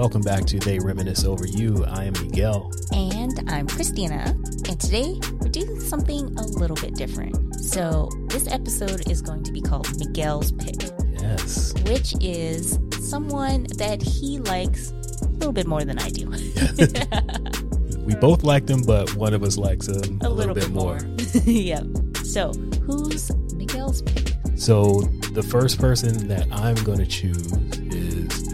Welcome back to They Reminisce Over You. I am Miguel. And I'm Christina. And today we're doing something a little bit different. So, this episode is going to be called Miguel's Pick. Yes. Which is someone that he likes a little bit more than I do. we both like them, but one of us likes them a, a little, little, bit, bit more. more. yep. So, who's Miguel's pick? So, the first person that I'm going to choose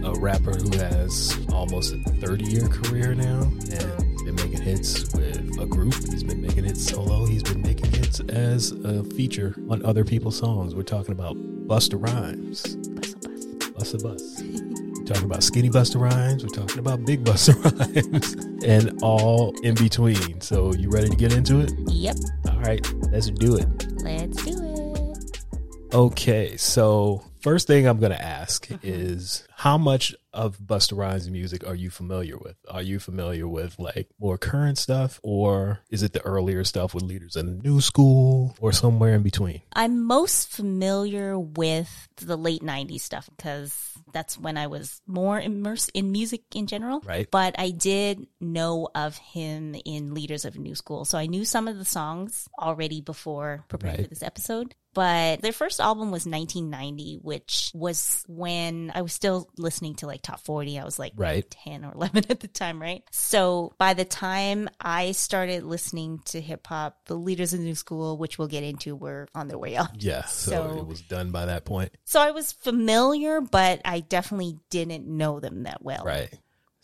a rapper who has almost a 30 year career now and he's been making hits with a group. He's been making hits solo. He's been making hits as a feature on other people's songs. We're talking about Busta Rhymes. Busta Bus. We're talking about Skinny Busta Rhymes. We're talking about Big Busta Rhymes and all in between. So, you ready to get into it? Yep. All right, let's do it. Let's do it. Okay, so first thing I'm going to ask mm-hmm. is how much of Busta Rhymes music are you familiar with? Are you familiar with like more current stuff or is it the earlier stuff with leaders in the new school or somewhere in between? I'm most familiar with the late 90s stuff because that's when I was more immersed in music in general. Right. But I did know of him in Leaders of New School. So I knew some of the songs already before preparing right. for this episode. But their first album was 1990, which was when I was still listening to like top 40. I was like right. 10 or 11 at the time, right? So by the time I started listening to hip hop, the leaders of the new school, which we'll get into, were on their way up. Yeah. So, so it was done by that point. So I was familiar, but I definitely didn't know them that well. Right.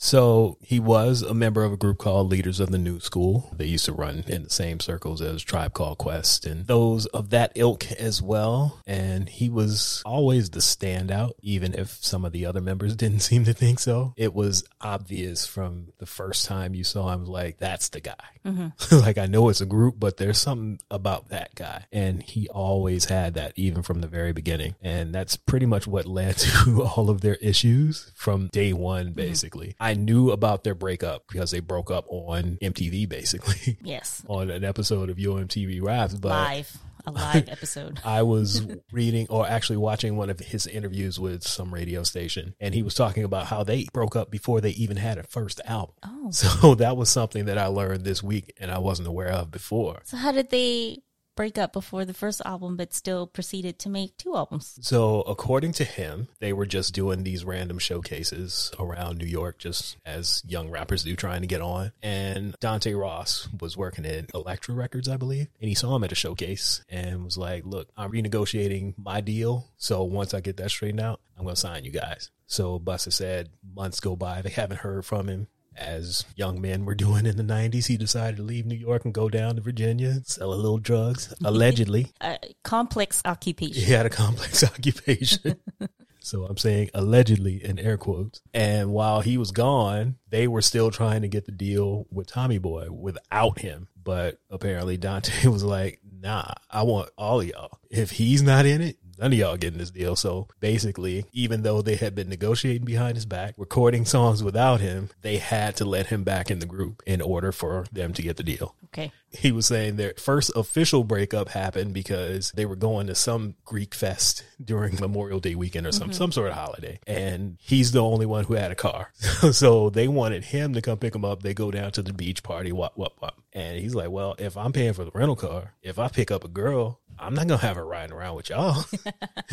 So he was a member of a group called Leaders of the New School. They used to run in the same circles as Tribe Called Quest and those of that ilk as well. And he was always the standout, even if some of the other members didn't seem to think so. It was obvious from the first time you saw him, like, that's the guy. Mm-hmm. like, I know it's a group, but there's something about that guy. And he always had that, even from the very beginning. And that's pretty much what led to all of their issues from day one, mm-hmm. basically. Mm-hmm. I knew about their breakup because they broke up on MTV, basically. Yes. on an episode of Yo MTV Raps. But live. A live episode. I was reading or actually watching one of his interviews with some radio station, and he was talking about how they broke up before they even had a first album. Oh. So that was something that I learned this week and I wasn't aware of before. So, how did they breakup before the first album, but still proceeded to make two albums. So, according to him, they were just doing these random showcases around New York, just as young rappers do, trying to get on. And Dante Ross was working at Elektra Records, I believe, and he saw him at a showcase and was like, "Look, I'm renegotiating my deal. So once I get that straightened out, I'm going to sign you guys." So Busta said months go by, they haven't heard from him as young men were doing in the 90s, he decided to leave New York and go down to Virginia, sell a little drugs, allegedly. a complex occupation. He had a complex occupation. so I'm saying allegedly in air quotes. And while he was gone, they were still trying to get the deal with Tommy Boy without him. But apparently Dante was like, nah, I want all of y'all. If he's not in it, none of y'all getting this deal. So basically, even though they had been negotiating behind his back, recording songs without him, they had to let him back in the group in order for them to get the deal. Okay. He was saying their first official breakup happened because they were going to some Greek fest during Memorial Day weekend or some mm-hmm. some sort of holiday, and he's the only one who had a car. so they wanted him to come pick him up. They go down to the beach party, what what what, and he's like, "Well, if I'm paying for the rental car, if I pick up a girl, I'm not gonna have her riding around with y'all.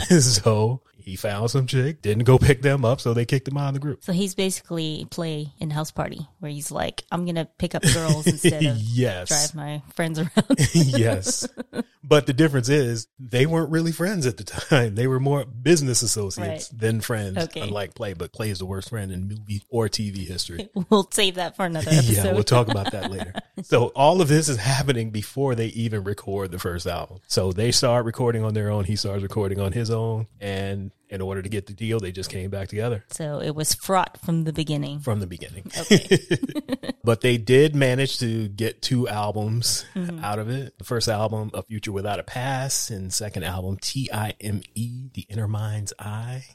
so he found some chick, didn't go pick them up, so they kicked him out of the group. So he's basically play in house party where he's like, I'm gonna pick up girls instead of yes. drive my friends around. yes. But the difference is they weren't really friends at the time. They were more business associates right. than friends. Okay. Unlike Play, but Play is the worst friend in movie or TV history. We'll save that for another episode. yeah, we'll talk about that later. so all of this is happening before they even record the first album. So they start recording on their own. He starts recording on his own. And in order to get the deal, they just came back together. So it was fraught from the beginning. From the beginning. Okay. but they did manage to get two albums mm-hmm. out of it. The first album, A Future Without a Past, and second album, T I M E, The Inner Mind's Eye.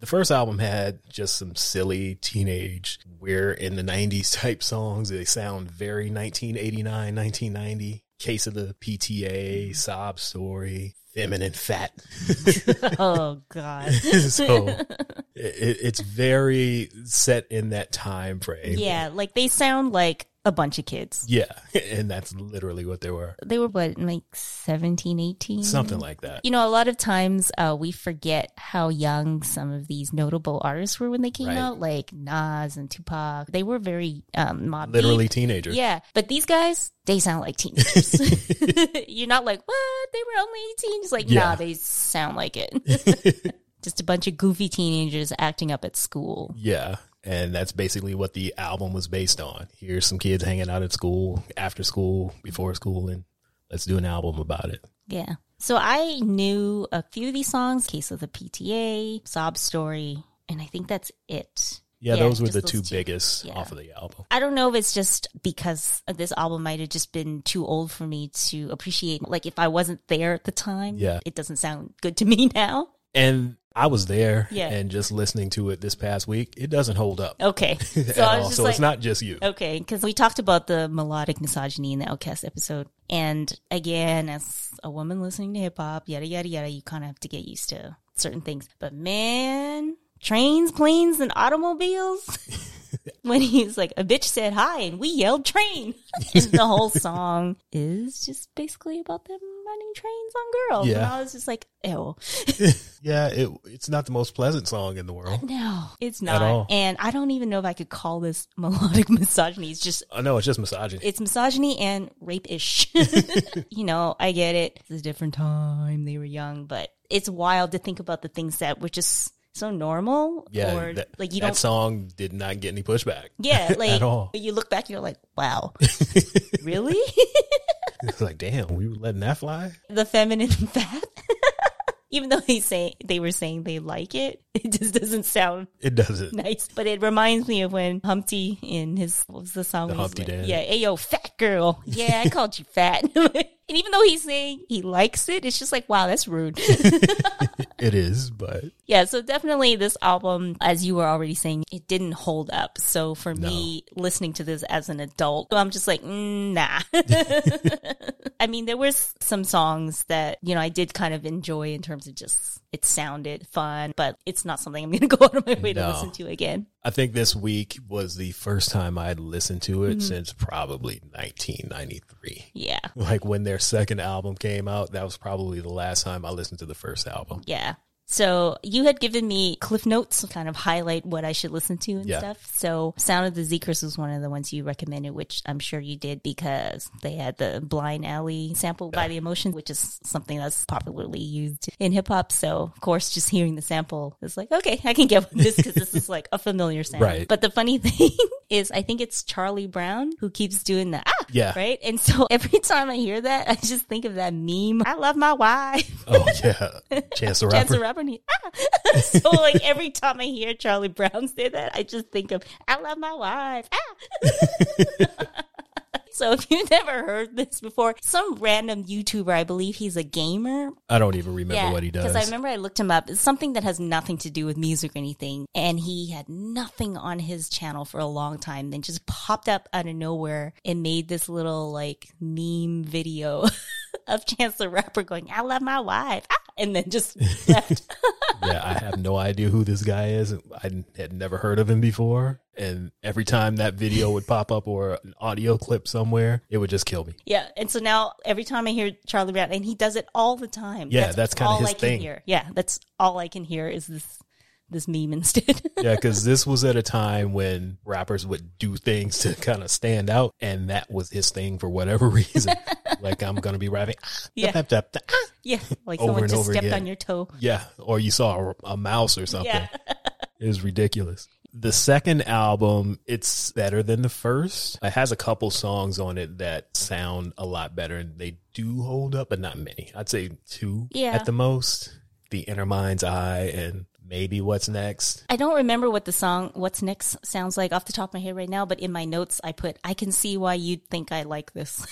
The first album had just some silly teenage, we're in the 90s type songs. They sound very 1989, 1990. Case of the PTA, Sob Story, feminine fat. oh God. so It, it's very set in that time frame. Yeah, like they sound like a bunch of kids. Yeah. And that's literally what they were. They were what, like 17, 18? Something like that. You know, a lot of times uh, we forget how young some of these notable artists were when they came Right. out, like Nas and Tupac. They were very um, Deep. Literally teenagers. Yeah, but these guys, they sound like teenagers. You're not like, what? They were only 18. It's like, Yeah. nah, they sound like it. Just a bunch of goofy teenagers acting up at school. Yeah. And that's basically what the album was based on. Here's some kids hanging out at school, after school, before school, and let's do an album about it. Yeah. So I knew a few of these songs, Case of the PTA, Sob Story, and I think that's it. Yeah, Yeah, those were the those two two. biggest Yeah. off of the album. I don't know if it's just because this album might have just been too old for me to appreciate. Like if I wasn't there at the time, Yeah. it doesn't sound good to me now. And I was there Yeah. and just listening to it this past week, it doesn't hold up Okay. So at I all. So like, it's not just you. Okay, because we talked about the melodic misogyny in the OutKast episode. And again, as a woman listening to hip hop, yada, yada, yada, you kind of have to get used to certain things. But man, trains, planes, and automobiles. when he's like, a bitch said hi and we yelled train. and the whole song is just basically about them running trains on girls. And Yeah. I was just like, ew. Yeah, it, it's not the most pleasant song in the world. No, it's not. And I don't even know if I could call this melodic misogyny. It's just I know it's just misogyny. it's misogyny and rape-ish. you know, I get it. It's a different time. They were young, but it's wild to think about the things that were just so normal. yeah, or that, like you that don't. song did not get any pushback. yeah, like at all. you look back, you're like, wow, really? It's like, damn, we were letting that fly. the feminine fat. Even though they say they were saying they like it, it just doesn't sound It doesn't. nice. But it reminds me of when Humpty in his what was the song? The Humpty Dance. Yeah, hey yo, fat girl. Yeah, I called you fat. and even though he's saying he likes it, it's just like, wow, that's rude. It is, but yeah, so definitely this album, as you were already saying, it didn't hold up. So for me, listening to this as an adult, I'm just like, nah. I mean, there was some songs that, you know, I did kind of enjoy in terms of just it sounded fun, but it's not something I'm going to go out of my way to listen to again. I think this week was the first time I had listened to it Mm-hmm. since probably 1993. Yeah. Like when their second album came out, that was probably the last time I listened to the first album. Yeah. So you had given me cliff notes to kind of highlight what I should listen to and Yeah. stuff. So Sound of the Zeekers was one of the ones you recommended, which I'm sure you did because they had the Blind Alley sample by the Emotions, which is something that's popularly used in hip hop. So of course, just hearing the sample is like, okay, I can get with this because this is like a familiar sound. Right. But the funny thing is I think it's Charlie Brown who keeps doing the ah, Yeah. right? And so every time I hear that, I just think of that meme. I love my wife. Oh yeah, Chance the Chance the Rapper. Rapper. and he- ah. so like every time I hear Charlie Brown say that, I just think of I love my wife. Ah. so if you've never heard this before, some random YouTuber, I believe he's a gamer. I don't even remember what he does. Because I remember I looked him up. It's something that has nothing to do with music or anything. And he had nothing on his channel for a long time, then just popped up out of nowhere and made this little like meme video of Chance the Rapper going, I love my wife. Ah, and then just left. yeah, I have no idea who this guy is. I had never heard of him before. And every time that video would pop up or an audio clip somewhere, it would just kill me. yeah. And so now every time I hear Charlie Brown, and he does it all the time. Yeah, that's kinda all his I can thing. hear. Yeah, that's all I can hear is this this meme instead. Yeah, because this was at a time when rappers would do things to kind of stand out, and that was his thing for whatever reason. like I'm gonna be rapping, ah, Yeah. ah. yeah, like Over someone and just over stepped again. on your toe. yeah, or you saw a, a mouse or something. Yeah. It was ridiculous. The second album, it's better than the first. It has a couple songs on it that sound a lot better and they do hold up, but not many. I'd say two Yeah. at the most. The Inner Mind's Eye and maybe What's Next. I don't remember what the song "What's Next" sounds like off the top of my head right now, but in my notes I put, "I can see why you'd think I like this,"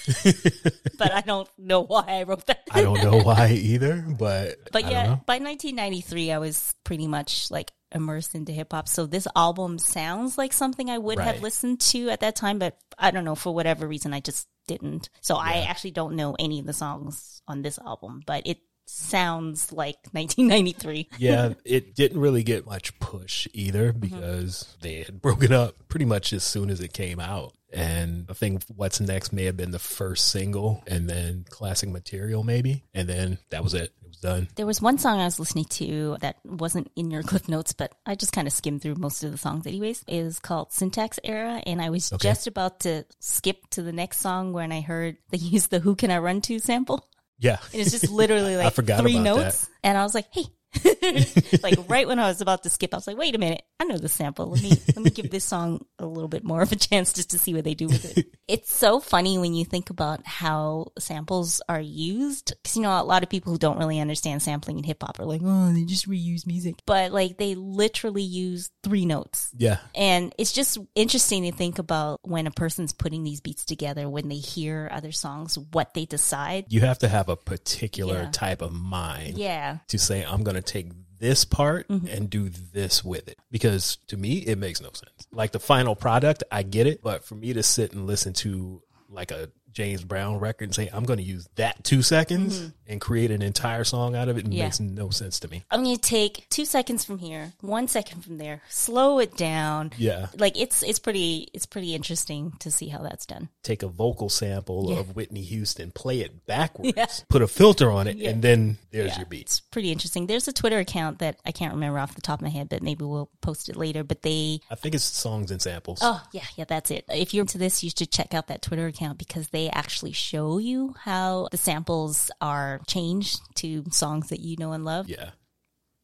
but I don't know why I wrote that. I don't know why either, but But I yeah, by 1993, I was pretty much like immersed into hip hop. So this album sounds like something I would have listened to at that time, but I don't know for whatever reason I just didn't. So I actually don't know any of the songs on this album, but it sounds like 1993. yeah, it didn't really get much push either because mm-hmm. they had broken up pretty much as soon as it came out. And I think What's Next may have been the first single and then Classic Material maybe. And then that was it. It was done. There was one song I was listening to that wasn't in your cliff notes, but I just kind of skimmed through most of the songs anyways. It was called Syntax Era. And I was okay. just about to skip to the next song when I heard they used the Who Can I Run To sample. Yeah. And it's just literally like three notes. That. And I was like, hey, like right when I was about to skip, I was like, wait a minute, I know the sample. Let me let me give this song a little bit more of a chance just to see what they do with it. it's so funny when you think about how samples are used. Cause you know, a lot of people who don't really understand sampling in hip hop are like, oh, they just reuse music. But like they literally use three notes. Yeah. And it's just interesting to think about when a person's putting these beats together, when they hear other songs, what they decide. You have to have a particular yeah. type of mind. Yeah. To say, I'm going to take this part mm-hmm. and do this with it because to me it makes no sense. Like the final product, I get it, but for me to sit and listen to like a James Brown record and say, I'm going to use that two seconds mm-hmm. and create an entire song out of it, it yeah. makes no sense to me. I'm going to take two seconds from here, one second from there, slow it down. Yeah. Like it's, it's pretty, it's pretty interesting to see how that's done. Take a vocal sample yeah. of Whitney Houston, play it backwards, yeah. put a filter on it, and then there's your beat. It's pretty interesting. There's a Twitter account that I can't remember off the top of my head, but maybe we'll post it later. But they, I think it's songs and samples. Oh, yeah. Yeah. That's it. If you're into this, you should check out that Twitter account because they actually show you how the samples are changed to songs that you know and love. Yeah.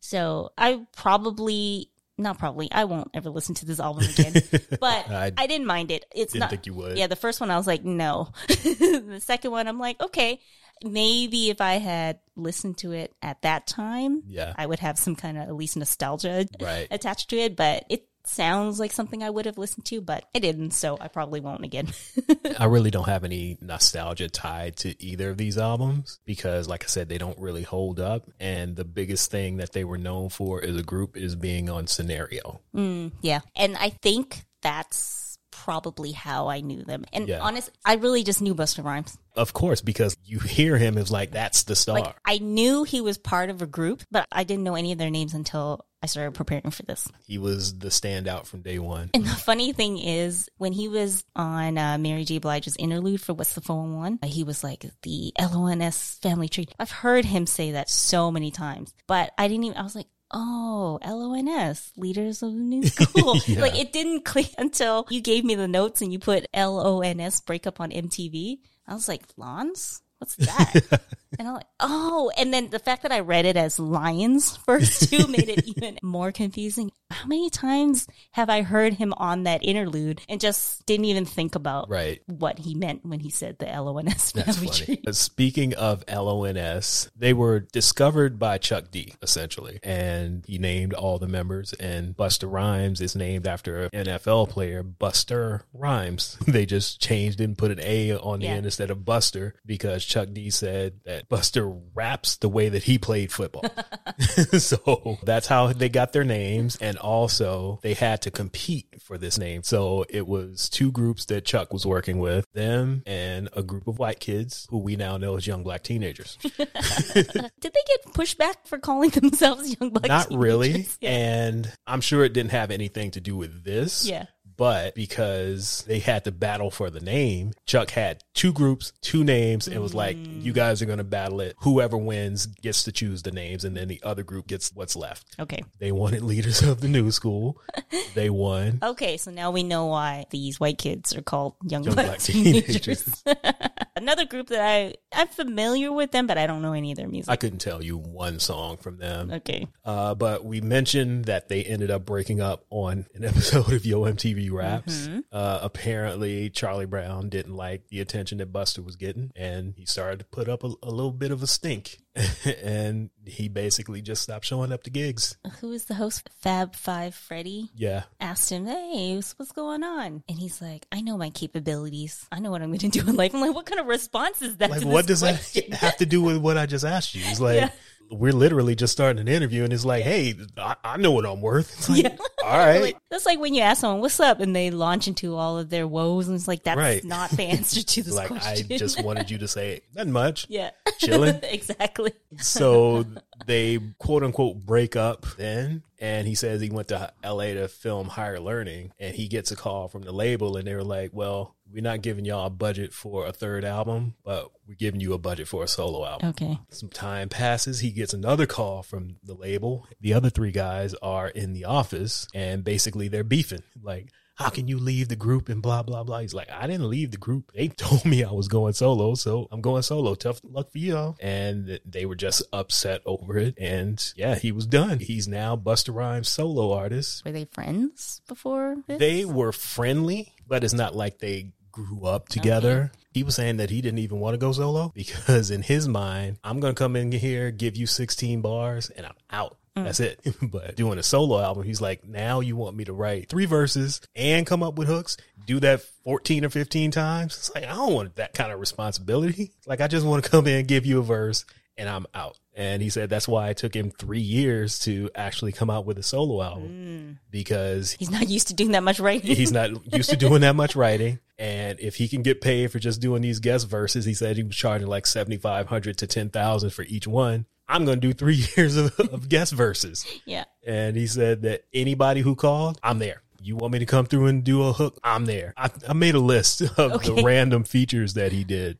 So I probably not probably I won't ever listen to this album again. But I, I, didn't mind it. It's didn't not think you would. Yeah, the first one I was like, no. the second one I'm like, okay. Maybe if I had listened to it at that time, yeah, I would have some kind of at least nostalgia right. attached to it. But it sounds like something I would have listened to, but I didn't, so I probably won't again. I really don't have any nostalgia tied to either of these albums because, like I said, they don't really hold up. And the biggest thing that they were known for as a group is being on Scenario. Mm, yeah. And I think that's probably how I knew them. And yeah. honest, I really just knew Busta Rhymes. Of course, because you hear him as like that's the star. Like I knew he was part of a group, but I didn't know any of their names until I started preparing for this. He was the standout from day one. And the funny thing is, when he was on uh, Mary J. Blige's interlude for What's the 411, he was like the LONS family tree. I've heard him say that so many times, but I didn't even, I was like, oh, LONS, leaders of the new school. yeah. Like it didn't click until you gave me the notes and you put LONS breakup on MTV. I was like, Lons? What's that? And I'm like, oh, and then the fact that I read it as lions first too made it even more confusing. How many times have I heard him on that interlude and just didn't even think about right. what he meant when he said the LONS That's funny. Uh, speaking of LONS, they were discovered by Chuck D, essentially, and he named all the members, and Busta Rhymes is named after an NFL player, Buster Rhymes. They just changed and put an A on the yeah. end instead of Buster because Chuck D said that Buster raps the way that he played football. so that's how they got their names. And also they had to compete for this name. So it was two groups that Chuck was working with, them and a group of white kids who we now know as young black teenagers. Did they get pushback for calling themselves young black teenagers? Not teenagers? really. Yeah. And I'm sure it didn't have anything to do with this. Yeah but because they had to battle for the name, Chuck had two groups, two names, and was like, mm. you guys are going to battle it. Whoever wins gets to choose the names, and then the other group gets what's left. Okay. They wanted leaders of the new school. they won. Okay, so now we know why these white kids are called young, young black, black, teenagers. teenagers. Another group that I I'm familiar with them, but I don't know any of their music. I couldn't tell you one song from them. Okay. Uh, but we mentioned that they ended up breaking up on an episode of Yo MTV raps. Mm-hmm. Uh, apparently, Charlie Brown didn't like the attention that Busta was getting, and he started to put up a, a little bit of a stink. and he basically just stopped showing up to gigs. Who is the host? Fab Five Freddy. Yeah. Asked him, "Hey, what's going on?" And he's like, "I know my capabilities. I know what I'm going to do in life." I'm like, "What kind of response is that?" Like, what does question? that have to do with what I just asked you? He's like. Yeah we're literally just starting an interview and it's like, hey, I, I know what I'm worth. It's like, Yeah. all right. Like, that's like when you ask someone, what's up? And they launch into all of their woes. And it's like, that's Right. not the answer to this like, question. I just wanted you to say, nothing much. yeah. Chilling. exactly. So they quote unquote break up then. And he says he went to LA to film Higher Learning. And he gets a call from the label and they were like, well, we're not giving y'all a budget for a third album, but we're giving you a budget for a solo album. Okay. Some time passes. He gets another call from the label. The other three guys are in the office and basically they're beefing. Like, how can you leave the group and blah, blah, blah. He's like, I didn't leave the group. They told me I was going solo. So I'm going solo. Tough luck for y'all. And they were just upset over it. And yeah, he was done. He's now Busta Rhymes solo artist. Were they friends before this? They were friendly, but it's not like they grew up together. He was saying that he didn't even want to go solo because in his mind, I'm going to come in here, give you 16 bars, and I'm out. Mm. That's it. but doing a solo album, he's like, now you want me to write three verses and come up with hooks, do that 14 or 15 times. It's like, I don't want that kind of responsibility. Like, I just want to come in, give you a verse, and I'm out. And he said that's why it took him three years to actually come out with a solo album mm. because He's not used to doing that much writing. he's not used to doing that much writing. And if he can get paid for just doing these guest verses, he said he was charging like seventy five hundred to ten thousand for each one. I'm going to do three years of, of guest verses. yeah. And he said that anybody who called, I'm there. You want me to come through and do a hook? I'm there. I, I made a list of the random features that he did.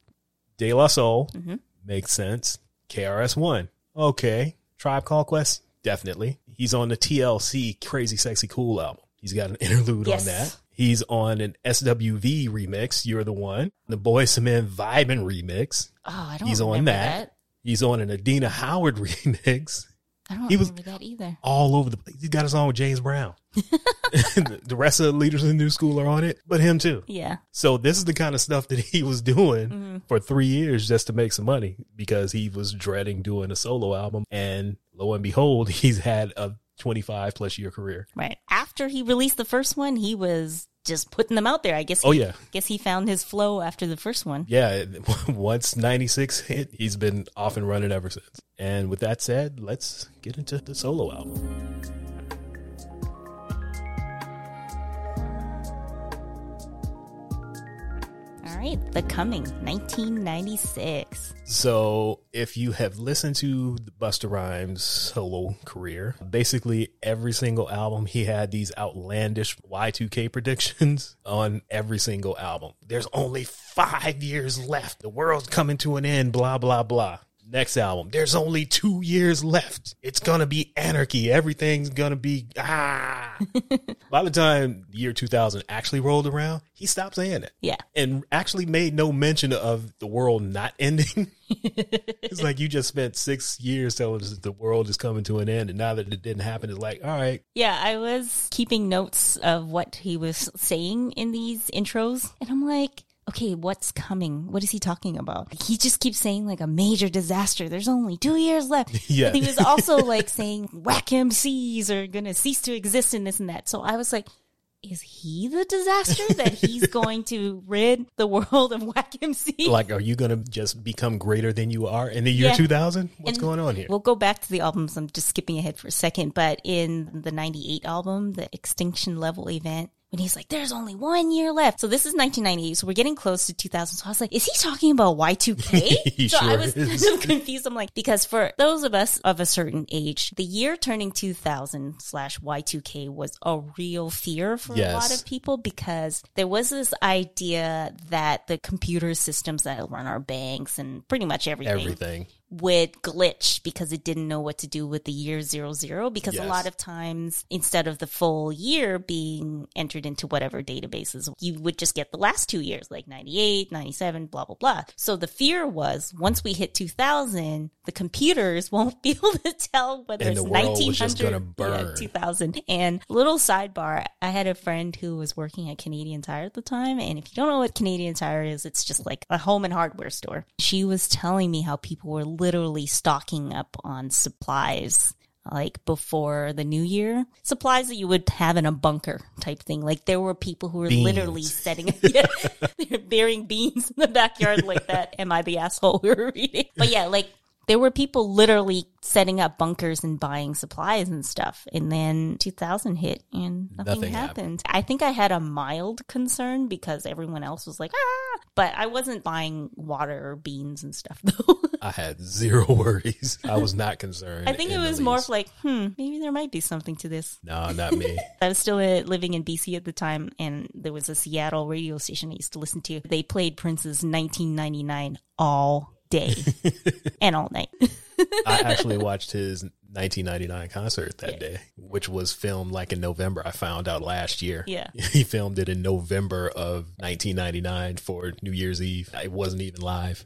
De La Soul Mhm. makes sense. KRS One, okay. Tribe Call Quest, definitely. He's on the TLC Crazy Sexy Cool album. He's got an interlude Yes. on that. He's on an SWV remix. You're the one. The Boyz II Men Vibin remix. Oh, I don't He's on remember that. that. He's on an Adina Howard remix. I don't He was- remember that either. all over the place. He got his on with James Brown. the rest of the leaders in the new school are on it, but him too. Yeah. So this is the kind of stuff that he was doing Mm-hmm. for three years just to make some money because he was dreading doing a solo album. And lo and behold, he's had a 25 plus year career. Right. After he released the first one, he was just putting them out there. I guess. Oh, he- yeah. Guess he found his flow after the first one. Yeah, once 96 hit, he's been off and running ever since. And with that said, let's get into the solo album. All right. The Coming, 1996. So, if you have listened to Busta Rhymes' solo career, basically every single album he had these outlandish Y2K predictions on every single album. There's only five years left. The world's coming to an end, blah, blah, blah. Next album, there's only two years left. It's gonna be anarchy. Everything's gonna be ah. By the time the year 2000 actually rolled around, he stopped saying it Yeah. and actually made no mention of the world not ending. it's like you just spent six years telling us that the world is coming to an end, and now that it didn't happen, it's like, all right, Yeah, I was keeping notes of what he was saying in these intros, and I'm like, okay, what's coming? What is he talking about? He just keeps saying like a major disaster. There's only two years left. Yeah. But he was also like saying whack MCs are gonna cease to exist in this and that. So I was like, is he the disaster that he's going to rid the world of whack MC? like, are you going to just become greater than you are in the year Yeah. 2000? What's And going on here? We'll go back to the albums. I'm just skipping ahead for a second, but in the 98 album, the Extinction Level event, when he's like, there's only one year left. So this is 1998. So we're getting close to 2000. So I was like, is he talking about Y2K? He so I was is. kind of confused. I'm like, because for those of us of a certain age, the year turning 2000 slash Y2K was a real fear for a lot of people because there was this idea that the computer systems that run our banks and pretty much Everything. Would glitch because it didn't know what to do with the year zero zero because a lot of times instead of the full year being entered into whatever databases you would just get the last two years like 98 97 blah blah blah. So the fear was once we hit 2000 the computers won't be able to tell whether And it's the world 1900 was just gonna yeah, 2000 and little sidebar i had a friend who was working at canadian tire at the time. And if you don't know what canadian tire is it's just like a home and hardware store. She was telling me how people were literally stocking up on supplies like before the new year supplies that you would have in a bunker type thing like there were people who were Beans. literally setting yeah, burying beans in the backyard like that am i the asshole we were reading but yeah like There were people literally setting up bunkers and buying supplies and stuff. And then 2000 hit and nothing, Nothing happened. I think I had a mild concern because everyone else was like, ah, but I wasn't buying water or beans and stuff though. I had zero worries. I was not concerned. I think it was more of like, hmm, maybe there might be something to this. no, not me. I was still uh, living in BC at the time, and there was a Seattle radio station I used to listen to. They played Prince's 1999 all day and all night. I actually watched his 1999 concert that day, which was filmed like in November. I found out last year. Yeah. He filmed it in November of 1999 for New Year's Eve. It wasn't even live.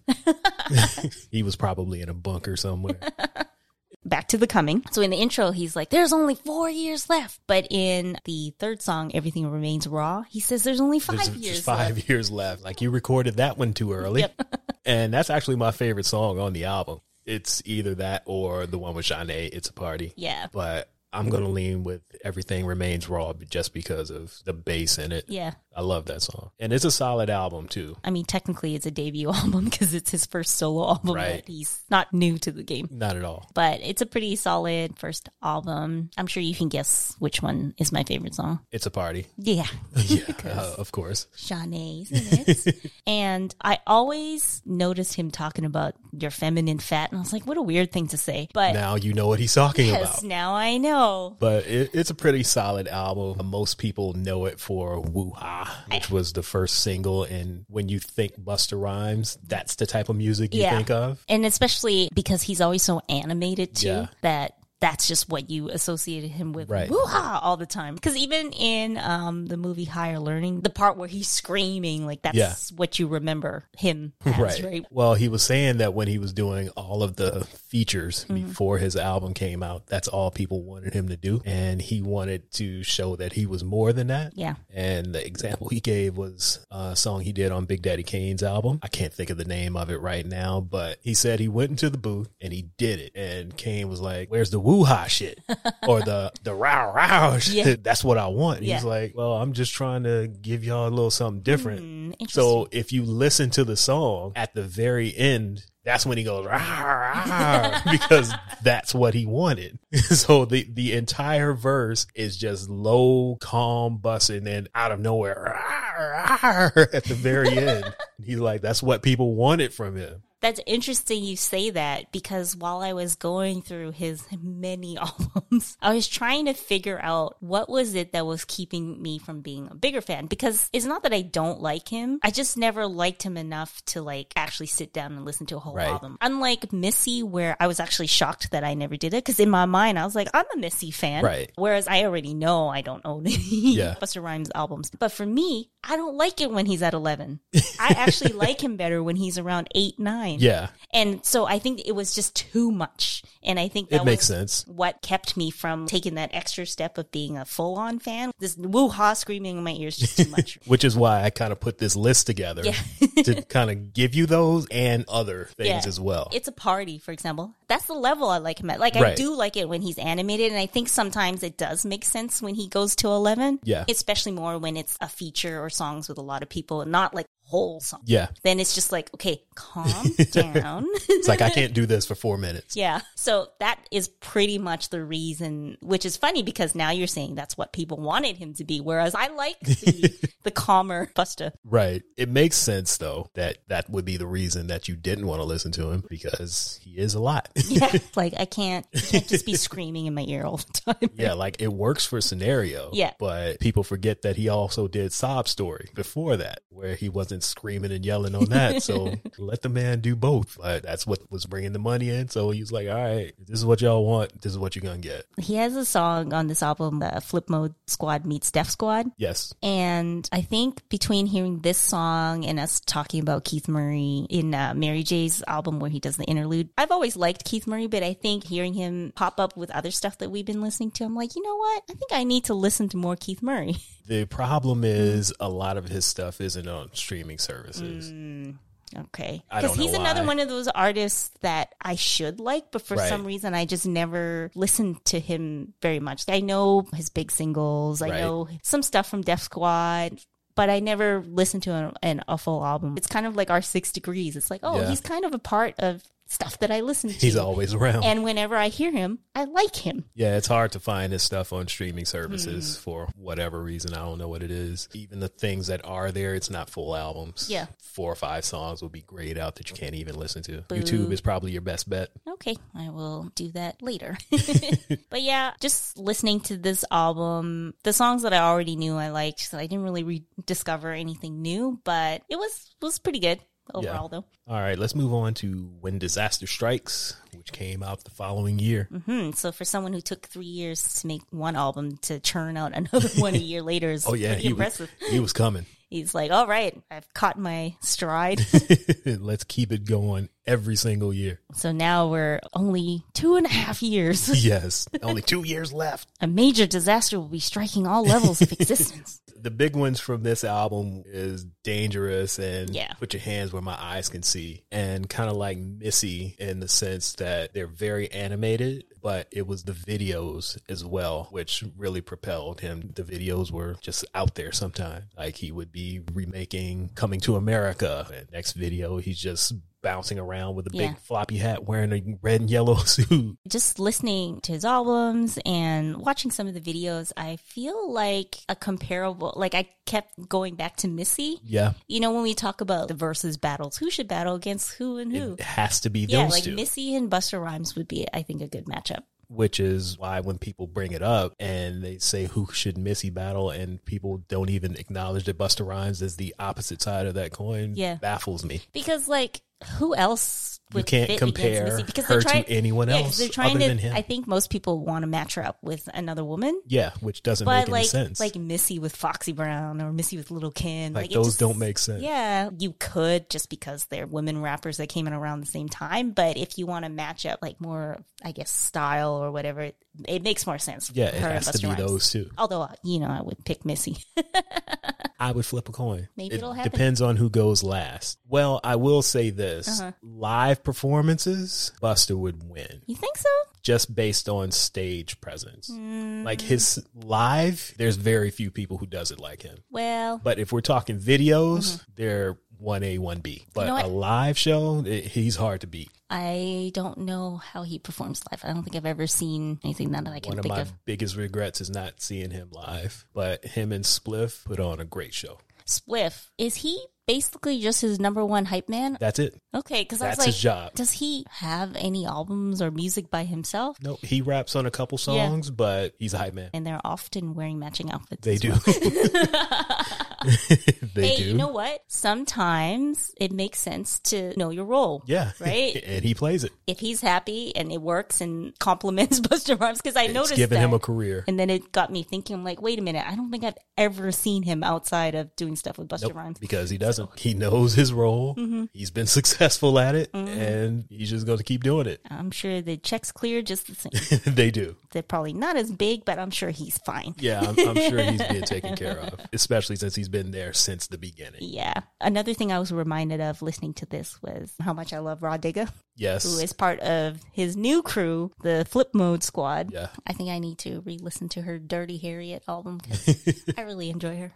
he was probably in a bunker somewhere. Back to the coming. So in the intro, he's like, "There's only four years left," but in the third song, "Everything Remains Raw," he says, "There's only five There's years five left." years left. Like you recorded that one too early. Yep. and that's actually my favorite song on the album. It's either that or the one with Zhané, It's a Party. Yeah, But I'm going to lean with Everything Remains Raw just because of the bass in it. yeah. I love that song. And it's a solid album too. I mean, technically, it's a debut album because it's his first solo album. Right. But he's not new to the game. Not at all. But it's a pretty solid first album. I'm sure you can guess which one is my favorite song. It's a party. Yeah. Yeah, uh, of course. Zhané's in it. and I always noticed him talking about your feminine fat. And I was like, what a weird thing to say. But Now you know what he's talking yes, about. now I know. But it, it's a pretty solid album. Most people know it for Woo Ha, which was the first single. And when you think Busta Rhymes, that's the type of music you Yeah. think of. And especially because he's always so animated too Yeah. that that's just what you associated him with Right. woo-ha all the time. Because even in um, the movie Higher Learning, the part where he's screaming, like that's Yeah. what you remember him as, right? Well, he was saying that when he was doing all of the features Mm-hmm. before his album came out, that's all people wanted him to do. And he wanted to show that he was more than that. Yeah. And the example he gave was a song he did on Big Daddy Kane's album. I can't think of the name of it right now, but he said he went into the booth and he did it. And Kane was like, Where's the woo ha shit? or the the row row shit. Yeah. That's what I want. Yeah. He's like, Well, I'm just trying to give y'all a little something different. Mm. So if you listen to the song at the very end, that's when he goes "Rah, rah," because that's what he wanted. so the the entire verse is just low, calm, bussing, and out of nowhere "Rah, rah," at the very end. He's like, that's what people wanted from him. That's interesting you say that because while I was going through his many albums, I was trying to figure out what was it that was keeping me from being a bigger fan because it's not that I don't like him. I just never liked him enough to like actually sit down and listen to a whole Right. album. Unlike Missy where I was actually shocked that I never did it because in my mind I was like I'm a Missy fan. Right. Whereas I already know I don't own any Yeah. Busta Rhymes albums. But for me, I don't like it when he's at 11. I actually like him better when he's around 8, 9. Yeah, And so I think it was just too much. And I think that it makes was sense. what kept me from taking that extra step of being a full on fan. This woo ha screaming in my ears just too much. Which is why I kind of put this list together Yeah. to kind of give you those and other things Yeah. as well. It's a party, for example. That's the level I like him at. Like, I do like it when he's animated, and I think sometimes it does make sense when he goes to 11. Yeah. Especially more when it's a feature or songs with a lot of people, not like whole songs. yeah, Then it's just like, okay, calm down. it's like I can't do this for four minutes. Yeah. So that is pretty much the reason, which is funny because now you're saying that's what people wanted him to be. Whereas I like the, the calmer Busta. Right. It makes sense though that that would be the reason that you didn't want to listen to him because he is a lot. Yeah. like I can't, I can't just be screaming in my ear all the time. yeah, like it works for scenario. Yeah. But people forget that he also did Sob Story before that, where he wasn't screaming and yelling on that. So let the man do both. But that's what was bringing the money in. So he was like, all right, this is what y'all want. This is what you're going to get. He has a song on this album, uh, Flip Mode Squad meets Def Squad. Yes. And I think between hearing this song and us talking about Keith Murray in uh, Mary J's album where he does the interlude, I've always liked Keith Murray, but I think hearing him pop up with other stuff that we've been listening to, I'm like, you know what? I think I need to listen to more Keith Murray. The problem is a lot of his stuff isn't on streaming services. Mm, okay. Because he's another one of those artists that I should like, but for Right. some reason I just never listened to him very much. I know his big singles, I Right. know some stuff from Def Squad. But I never listened to an, an, a full album. It's kind of like our Six Degrees. It's like, oh, Yeah. he's kind of a part of stuff that I listen to. He's always around. and whenever I hear him, I like him. yeah, it's hard to find his stuff on streaming services hmm. for whatever reason. I don't know what it is. Even the things that are there, it's not full albums. Yeah. Four or five songs would be grayed out that you can't even listen to. YouTube is probably your best bet. Okay, I will do that later. but yeah, just listening to this album, the songs that I already knew I liked, so I didn't really rediscover anything new, but it was was pretty good overall though. All right, let's move on to When Disaster Strikes, which came out the following year. Hmm. So for someone who took three years to make one album to churn out another one a year later is Oh, yeah, pretty he was, impressive. he was coming. He's like, all right, I've caught my stride. let's keep it going every single year. so now we're only two and a half years. Yes, only two years left. A major disaster will be striking all levels of existence. The big ones from this album is dangerous and Yeah. put your hands where my eyes can see. And kind of like missy in the sense that they're very animated but it was the videos as well which really propelled him. The videos were just out there sometimes. Like he would be remaking coming to america. And next video he's just bouncing around with a Yeah. big floppy hat wearing a red and yellow suit just listening to his albums and watching some of the videos, I feel like a comparable, like I kept going back to Missy. yeah You know, when we talk about the versus battles, who should battle against who and who? it has to be yeah, those like two Missy and Busta Rhymes would be, I think, a good matchup. which is why when people bring it up and they say who should Missy battle and people don't even acknowledge that Busta Rhymes is the opposite side of that coin Yeah. baffles me. Because, like, who else You can't compare? Because her they're trying, to anyone yeah, else they're trying other to. than him. I think most people want to match her up with another woman. yeah, which doesn't But make any like, sense. like Missy with Foxy Brown or Missy with Little Kim, Like, it those just- don't make sense. Yeah, you could just because they're women rappers that came in around the same time. But if you want to match up like more, I guess, style or whatever, it, it makes more sense. yeah, it has to be Rhymes. those two. Although uh, you know, I would pick Missy. I would flip a coin. Maybe it it'll happen. depends on who goes last. Well, I will say this: Uh-huh. live performances, Busta would win. you think so? just based on stage presence. Mm. Like his live, there's very few people who does it like him. Well, But if we're talking videos, they're one A, one B. But Mm-hmm. know a live show, it, he's hard to beat. I don't know how he performs live. I don't think I've ever seen anything that I can One of think my of. biggest regrets is not seeing him live. But him and Spliff put on a great show. Spliff is he basically just his number one hype man? That's it. Okay, because I was That's like, his job. does he have any albums or music by himself? No, he raps on a couple songs, but he's a hype man. And they're often wearing matching outfits. They as do. well. they hey, do. you know what? Sometimes it makes sense to know your role. yeah. Right? and he plays it. If he's happy and it works and compliments Busta Rhymes, because I It's noticed giving that. him a career. and then it got me thinking, I'm like, wait a minute, I don't think I've ever seen him outside of doing stuff with Busta Nope, Rhymes. because he doesn't. He knows his role. Mm-hmm. He's been successful at it, and he's just going to keep doing it. I'm sure the checks clear just the same. they do. They're probably not as big, but I'm sure he's fine. Yeah, I'm, I'm sure he's being taken care of, especially since he's been there since the beginning. Yeah. Another thing I was reminded of listening to this was how much I love Rah Digga, Yes. Who is part of his new crew, the Flip Mode Squad. Yeah. I think I need to re-listen to her Dirty Harriet album because I really enjoy her.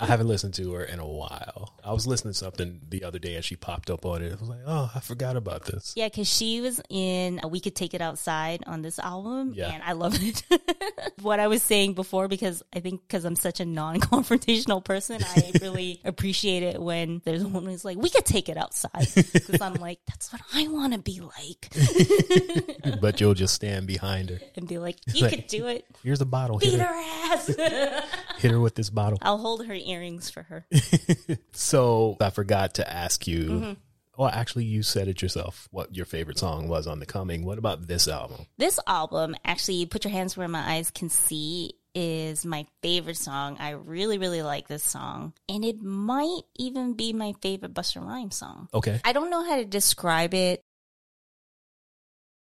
I haven't listened to her in a while. I was listening to something the other day and she popped up on it. I was like, oh, I forgot about this. Yeah, because she was in We Could Take It Outside on this album, Yeah. and I love it. what I was saying before, because I think because I'm such a non-confrontational person, I really appreciate it when there's one who's like, "We could take it outside," because I'm like, "That's what I want to be like," but you'll just stand behind her. and be like, "You could do it, Here's a bottle. Hit beat her, her ass." hit her with this bottle. I'll hold her earrings for her. So I forgot to ask you. Mm-hmm. Well, actually, you said it yourself. What your favorite song was on the coming? What about this album? This album, actually, Put Your Hands Where My Eyes Can See, is my favorite song. I really, really like this song. And it might even be my favorite Busta Rhymes song. Okay. I don't know how to describe it.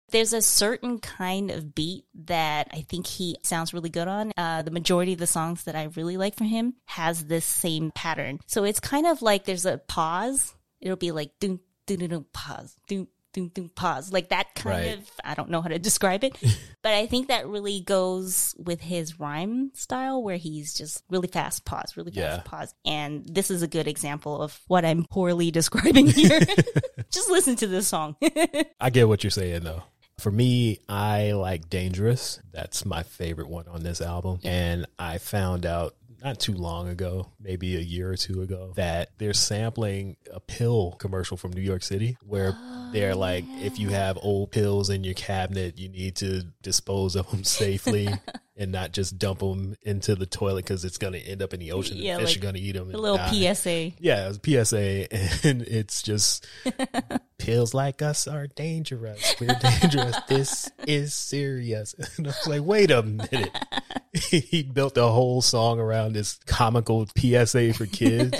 There's a certain kind of beat that I think he sounds really good on. Uh, the majority of the songs that I really like from him has this same pattern. So it's kind of like there's a pause. It'll be like doom, doom, doom, doom, pause, doom, doom, doom, pause. Like that kind Right. of, I don't know how to describe it, but I think that really goes with his rhyme style where he's just really fast pause, really fast Yeah. pause. And this is a good example of what I'm poorly describing here. just listen to this song. I get what you're saying though. For me, I like Dangerous. That's my favorite one on this album. And I found out not too long ago, maybe a year or two ago, that they're sampling a pill commercial from New York City where they're oh, like, if you have old pills in your cabinet, you need to dispose of them safely and not just dump them into the toilet because it's going to end up in the ocean Yeah, and fish like are going to eat them. a little PSA. Yeah, it was PSA, and it's just pills like us are dangerous. We're dangerous. this is serious. And I was like, wait a minute. he built a whole song around this comical PSA for kids.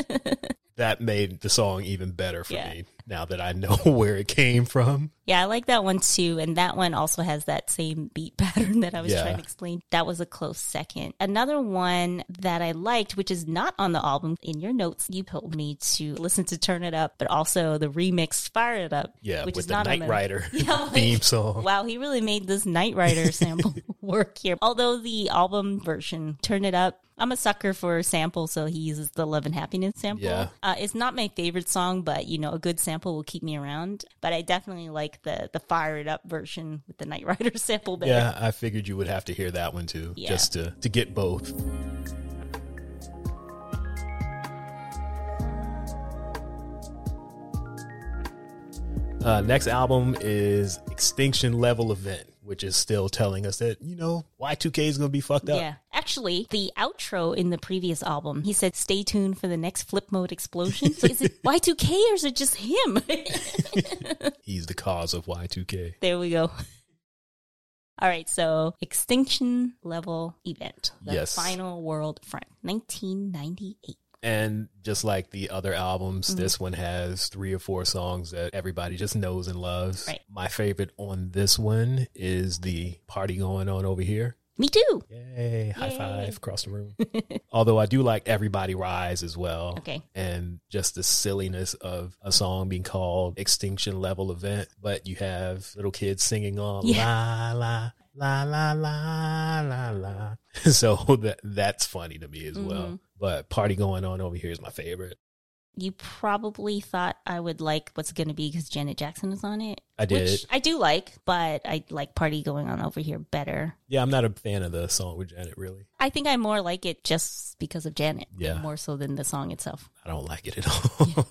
That made the song even better for Yeah. me now that I know where it came from. Yeah, I like that one too. And that one also has that same beat pattern that I was Yeah. trying to explain. That was a close second. Another one that I liked, which is not on the album, in your notes, you told me to listen to Turn It Up, but also the remix Fire It Up. Yeah, which with is the not on Knight Rider Yeah, like- theme song. Wow, he really made this Knight Rider sample work here. Although the album version, Turn It Up, I'm a sucker for samples, so he uses the Love and Happiness sample. Yeah. Uh, it's not my favorite song, but you know, a good sample will keep me around. But I definitely like the the Fire It Up version with the Knight Rider sample better. Yeah, I figured you would have to hear that one too, Yeah. just to to get both. Uh, next album is Extinction Level Event, which is still telling us that you know Y2K is going to be fucked up. Yeah. Actually, the outro in the previous album, he said, stay tuned for the next flip mode explosion. Is it Y2K or is it just him? He's the cause of Y2K. There we go. All right, so extinction level event, the Yes. final world front, 1998. And just like the other albums, Mm-hmm. this one has three or four songs that everybody just knows and loves. Right. My favorite on this one is the party going on over here. Me too. Yay, high five across the room. Although I do like Everybody Rise as well. Okay. And just the silliness of a song being called Extinction Level Event, but you have little kids singing on Yeah. la la la la la la la. So that that's funny to me as Mm-hmm. well. But party going on over here is my favorite. You probably thought I would like what's going to be because Janet Jackson is on it. I did. Which I do like, but I like Party Going On Over Here better. Yeah, I'm not a fan of the song with Janet really. I think I more like it just because of Janet. Yeah. More so than the song itself. I don't like it at all.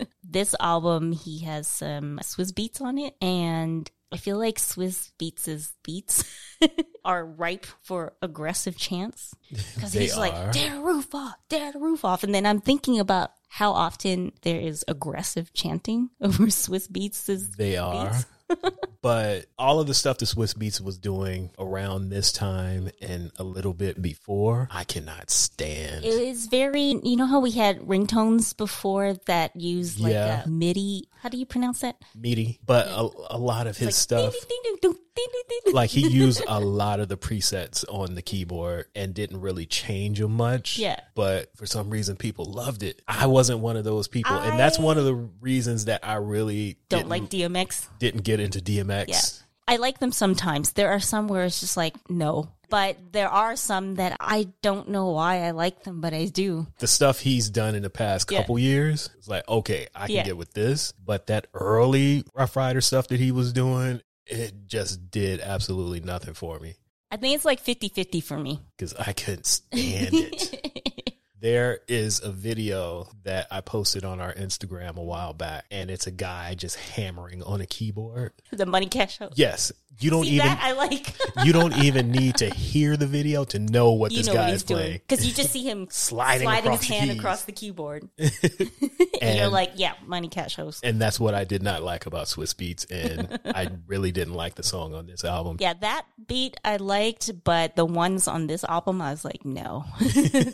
This album, he has some Swizz Beatz on it, and I feel like Swizz Beatz' beats are ripe for aggressive chants. Because he's like, are. tear the roof off, tear the roof off. And then I'm thinking about how often there is aggressive chanting over Swizz Beatz' They are. beats. but all of the stuff that Swizz Beatz was doing around this time and a little bit before, I cannot stand. It is very, you know how we had ringtones before that used like Yeah. a MIDI. How do you pronounce that? MIDI. but a, a lot of his Like, stuff, ding, ding, ding, like he used a lot of the presets on the keyboard and didn't really change them much. Yeah. But for some reason, people loved it. I wasn't one of those people, and that's one of the reasons that I really Don't like DMX. didn't get into DMX. Yeah. I like them sometimes. There are some where it's just like, no. But there are some that I don't know why I like them, but I do. the stuff he's done in the past Yeah. couple years, it's like, okay, I can Yeah. get with this. But that early Ruff Ryder stuff that he was doing, it just did absolutely nothing for me I think it's like 50 50 for me. because I couldn't stand it. There is a video that I posted on our Instagram a while back, and it's a guy just hammering on a keyboard. the Money Cash Hoes. Yes, you don't See even that? I like. you don't even need to hear the video to know what you this know what guy he's is playing. Because you just see him Sliding sliding his hand keys. across the keyboard. and, you're like, yeah, Money Cash Hoes. And that's what I did not like about Swizz Beatz, and I really didn't like the song on this album. Yeah, that beat I liked, but the ones on this album, I was like, no,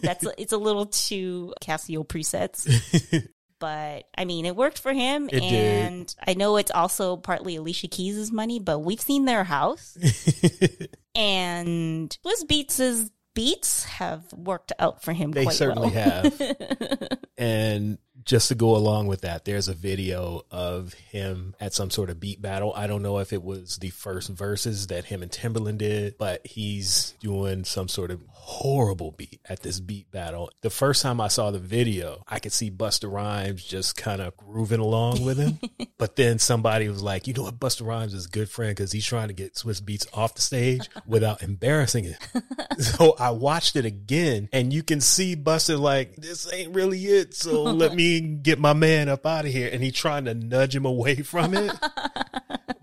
that's it's a little too Casio presets. But I mean, it worked for him, It did. and I know it's also partly Alicia Keys' money, but we've seen their house, and Swizz Beatz' beats have worked out for him. They quite certainly well. have. And just to go along with that, there's a video of him at some sort of beat battle. I don't know if it was the first Verzuz that him and Timbaland did, but he's doing some sort of horrible beat at this beat battle. The first time I saw the video, I could see Busta Rhymes just kind of grooving along with him. but then somebody was like, you know what, Busta Rhymes is a good friend because he's trying to get Swizz Beatz off the stage without embarrassing it. so I watched it again and you can see Busta like, this ain't really it. So let me get my man up out of here. And he trying to nudge him away from it.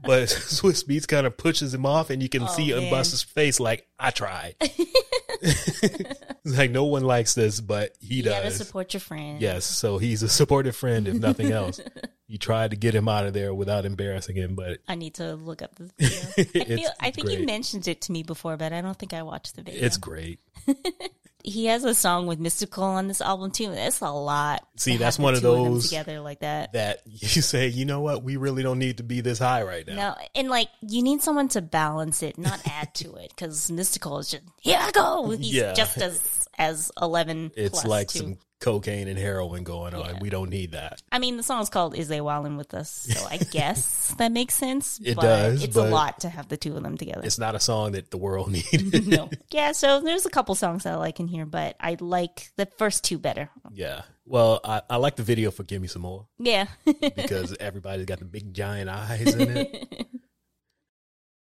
but Swizz Beatz kind of pushes him off and you can Oh, see man. Busta's face like, I tried. Like no one likes this, but he You does. support your friend. Yes, so he's a supportive friend, if nothing else. You tried to get him out of there without embarrassing him, but I need to look up the video. I, feel, I think you mentioned it to me before, but I don't think I watched the video. it's great. He has a song with Mystikal on this album too. That's a lot. See, that's one of those together like that. That you say, you know what, we really don't need to be this high right now. No, and like you need someone to balance it, not add to it, because Mystikal is just here I go. He's Yeah. just as as eleven. It's like too. some cocaine and heroin going on. Yeah. We don't need that. I mean, the song's called "Is They Wildin' with Us," so I guess that makes sense. It but does, It's a lot to have the two of them together. It's not a song that the world needed. no, yeah. So there's a couple songs that I like in here, but I like the first two better. yeah. Well, I, I like the video for Give Me Some More Yeah, because everybody's got the big giant eyes in it.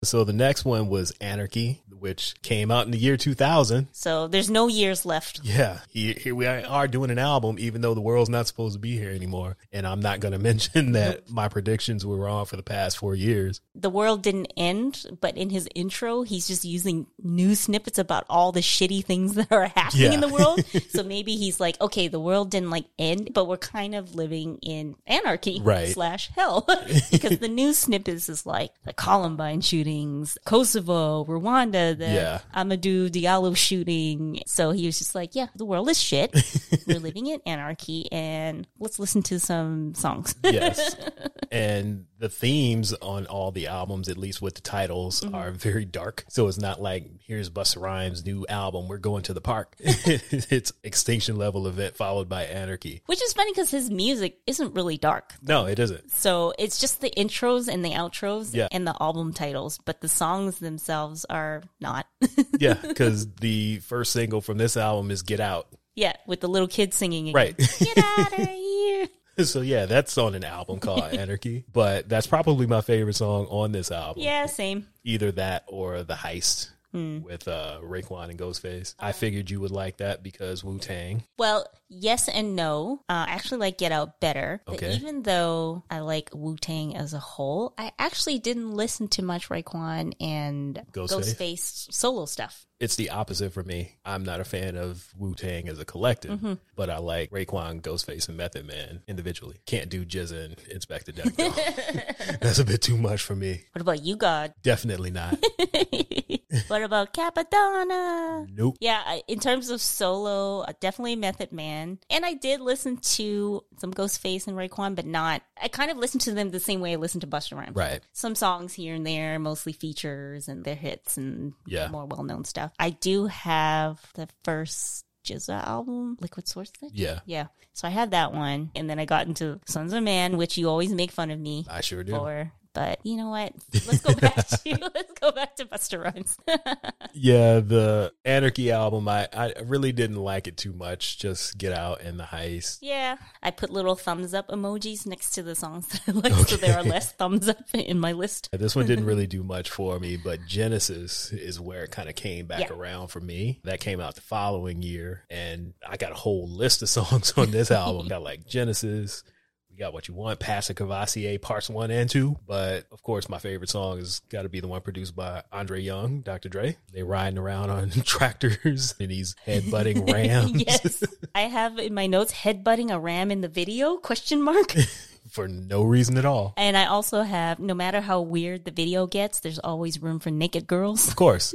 So the next one was Anarchy, which came out in the year 2000. so there's no years left. Yeah, here, we are doing an album, even though the world's not supposed to be here anymore. And I'm not going to mention that my predictions were wrong for the past four years. The world didn't end, but in his intro, he's just using news snippets about all the shitty things that are happening Yeah. in the world. so maybe he's like, okay, the world didn't like end, but we're kind of living in anarchy Right. slash hell because the news snippets is like the Columbine shootings, Kosovo, Rwanda, the Yeah. Amadou Diallo shooting. So he was just like, yeah, the world is shit. we're living in anarchy and let's listen to some songs. Yes. and the themes on all the albums, at least with the titles, Mm-hmm. are very dark. So it's not like, here's Busta Rhymes' new album, we're going to the park. it's extinction level event followed by anarchy. Which is funny because his music isn't really dark. No, it isn't. So it's just the intros and the outros Yeah. and the album titles, but the songs themselves are not. Yeah, because the first single from this album is Get Out. yeah, with the little kids singing again. Right. Get out of here. So yeah, that's on an album called Anarchy. But that's probably my favorite song on this album. Yeah, same. Either that or The Heist Hmm. with uh Raekwon and Ghostface. I figured you would like that because Wu Tang. Well, yes and no. Uh, I actually like Get Out better. But even though I like Wu Tang as a whole, I actually didn't listen to much Raekwon and Ghostface? Ghostface solo stuff. It's the opposite for me. I'm not a fan of Wu Tang as a collective, Mm-hmm. but I like Raekwon, Ghostface, and Method Man individually. Can't do GZA and Inspectah Deck. though. That's a bit too much for me. What about you, God? Definitely not. what about Cappadonna? Nope. Yeah, in terms of solo, uh, definitely Method Man. And I did listen to some Ghostface and Raekwon, but not. I kind of listened to them the same way I listened to Busta Rhymes. Right. Some songs here and there, mostly features and their hits and Yeah. more well known stuff. I do have the first GZA album, Liquid Swords. Yeah, Yeah. So I had that one. And then I got into Sunz of Man, which you always make fun of me I sure do. for. But you know what? Let's go back to let's go back to Busta Rhymes. Yeah, the Anarchy album, I, I really didn't like it too much. Just Get Out and The Heist. Yeah, I put little thumbs up emojis next to the songs that I like, so there are less thumbs up in my list. This one didn't really do much for me, but Genesis is where it kind of came back Yeah. around for me. That came out the following year, and I got a whole list of songs on this album. got like Genesis, we got What You Want, Pass the Courvoisier, parts one and two. But of course, my favorite song has got to be the one produced by Andre Young, Dr. Dre. They riding around on tractors and he's headbutting rams yes, I have in my notes headbutting a ram in the video question mark, for no reason at all. and I also have no matter how weird the video gets, there's always room for naked girls. Of course.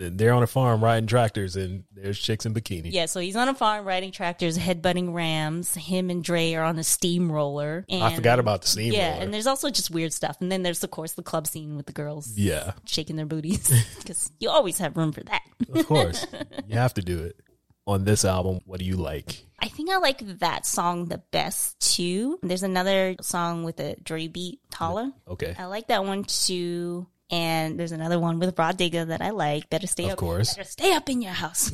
They're on a farm riding tractors and there's chicks in bikini. Yeah, so he's on a farm riding tractors, headbutting rams. Him and Dre are on a steamroller. And I forgot about the steamroller. Yeah, and there's also just weird stuff. And then there's of course the club scene with the girls Yeah, shaking their booties because you always have room for that. of course. you have to do it. on this album, what do you like? I think I like that song the best too. There's another song with a Dre beat, Taller. Okay. I like that one too. And there's another one with Rah Digga that I like. Better stay Of up. course. Better stay up in your house.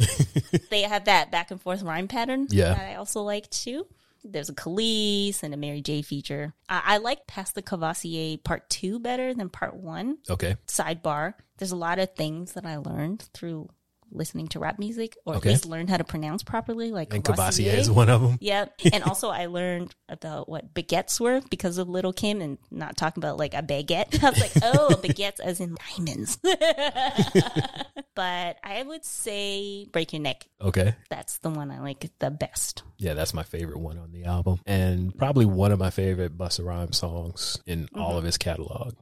they have that back and forth rhyme pattern. Yeah. That I also like too. There's a Kelis and a Mary J feature. I, I like Past the Courvoisier part two better than part one. Okay. Sidebar. There's a lot of things that I learned through listening to rap music, or Okay. at least learn how to pronounce properly, like And. Courvoisier is one of them. Yep. And also, I learned about what baguettes were because of Lil' Kim and not talking about like a baguette. I was like, oh, baguettes as in diamonds. but I would say Break Your Neck. Okay. That's the one I like the best. Yeah, that's my favorite one on the album. And probably one of my favorite Busta Rhymes songs in all mm-hmm. of his catalog.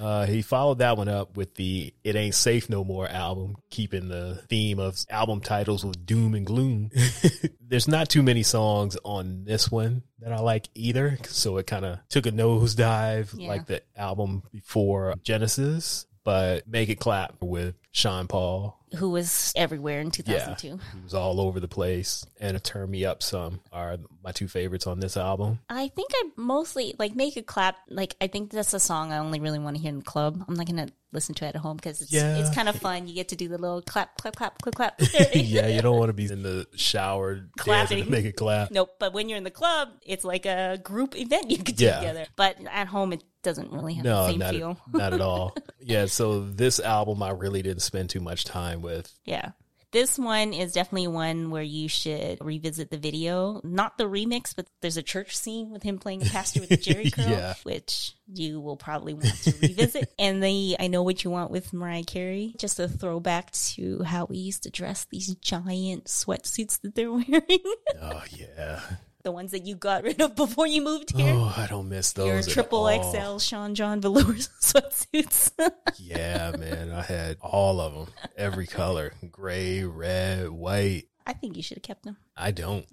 Uh, he followed that one up with the It Ain't Safe No More album, keeping the theme of album titles with doom and gloom. There's not too many songs on this one that I like either. So it kind of took a nosedive Yeah. like the album before Genesis, but Make It Clap with Sean Paul. Who was everywhere in 2002. He was all over the place. And Turn Me Up Some are my two favorites on this album. I think I mostly like make a clap. Like I think that's a song I only really want to hear in the club. I'm not gonna listen to it at home because it's Yeah. it's kind of fun. You get to do the little clap, clap, clap, clap, clap. yeah, you don't want to be in the shower Clapping. to make it clap. Nope. But when you're in the club, it's like a group event you could do Yeah. together. But at home, it doesn't really have the No, same not, feel. not at all. Yeah, so this album I really didn't spend too much time with. Yeah. This one is definitely one where you should revisit the video. Not the remix, but there's a church scene with him playing a pastor with a Jheri curl, Yeah. which you will probably want to revisit. and the I Know What You Want with Mariah Carey, just a throwback to how we used to dress these giant sweatsuits that they're wearing. Oh yeah. The ones that you got rid of before you moved here. Oh, I don't miss those. Your triple. XL Sean John velour sweatsuits. Yeah, man, I had all of them, every color, gray, red, white. I think you should have kept them. I don't.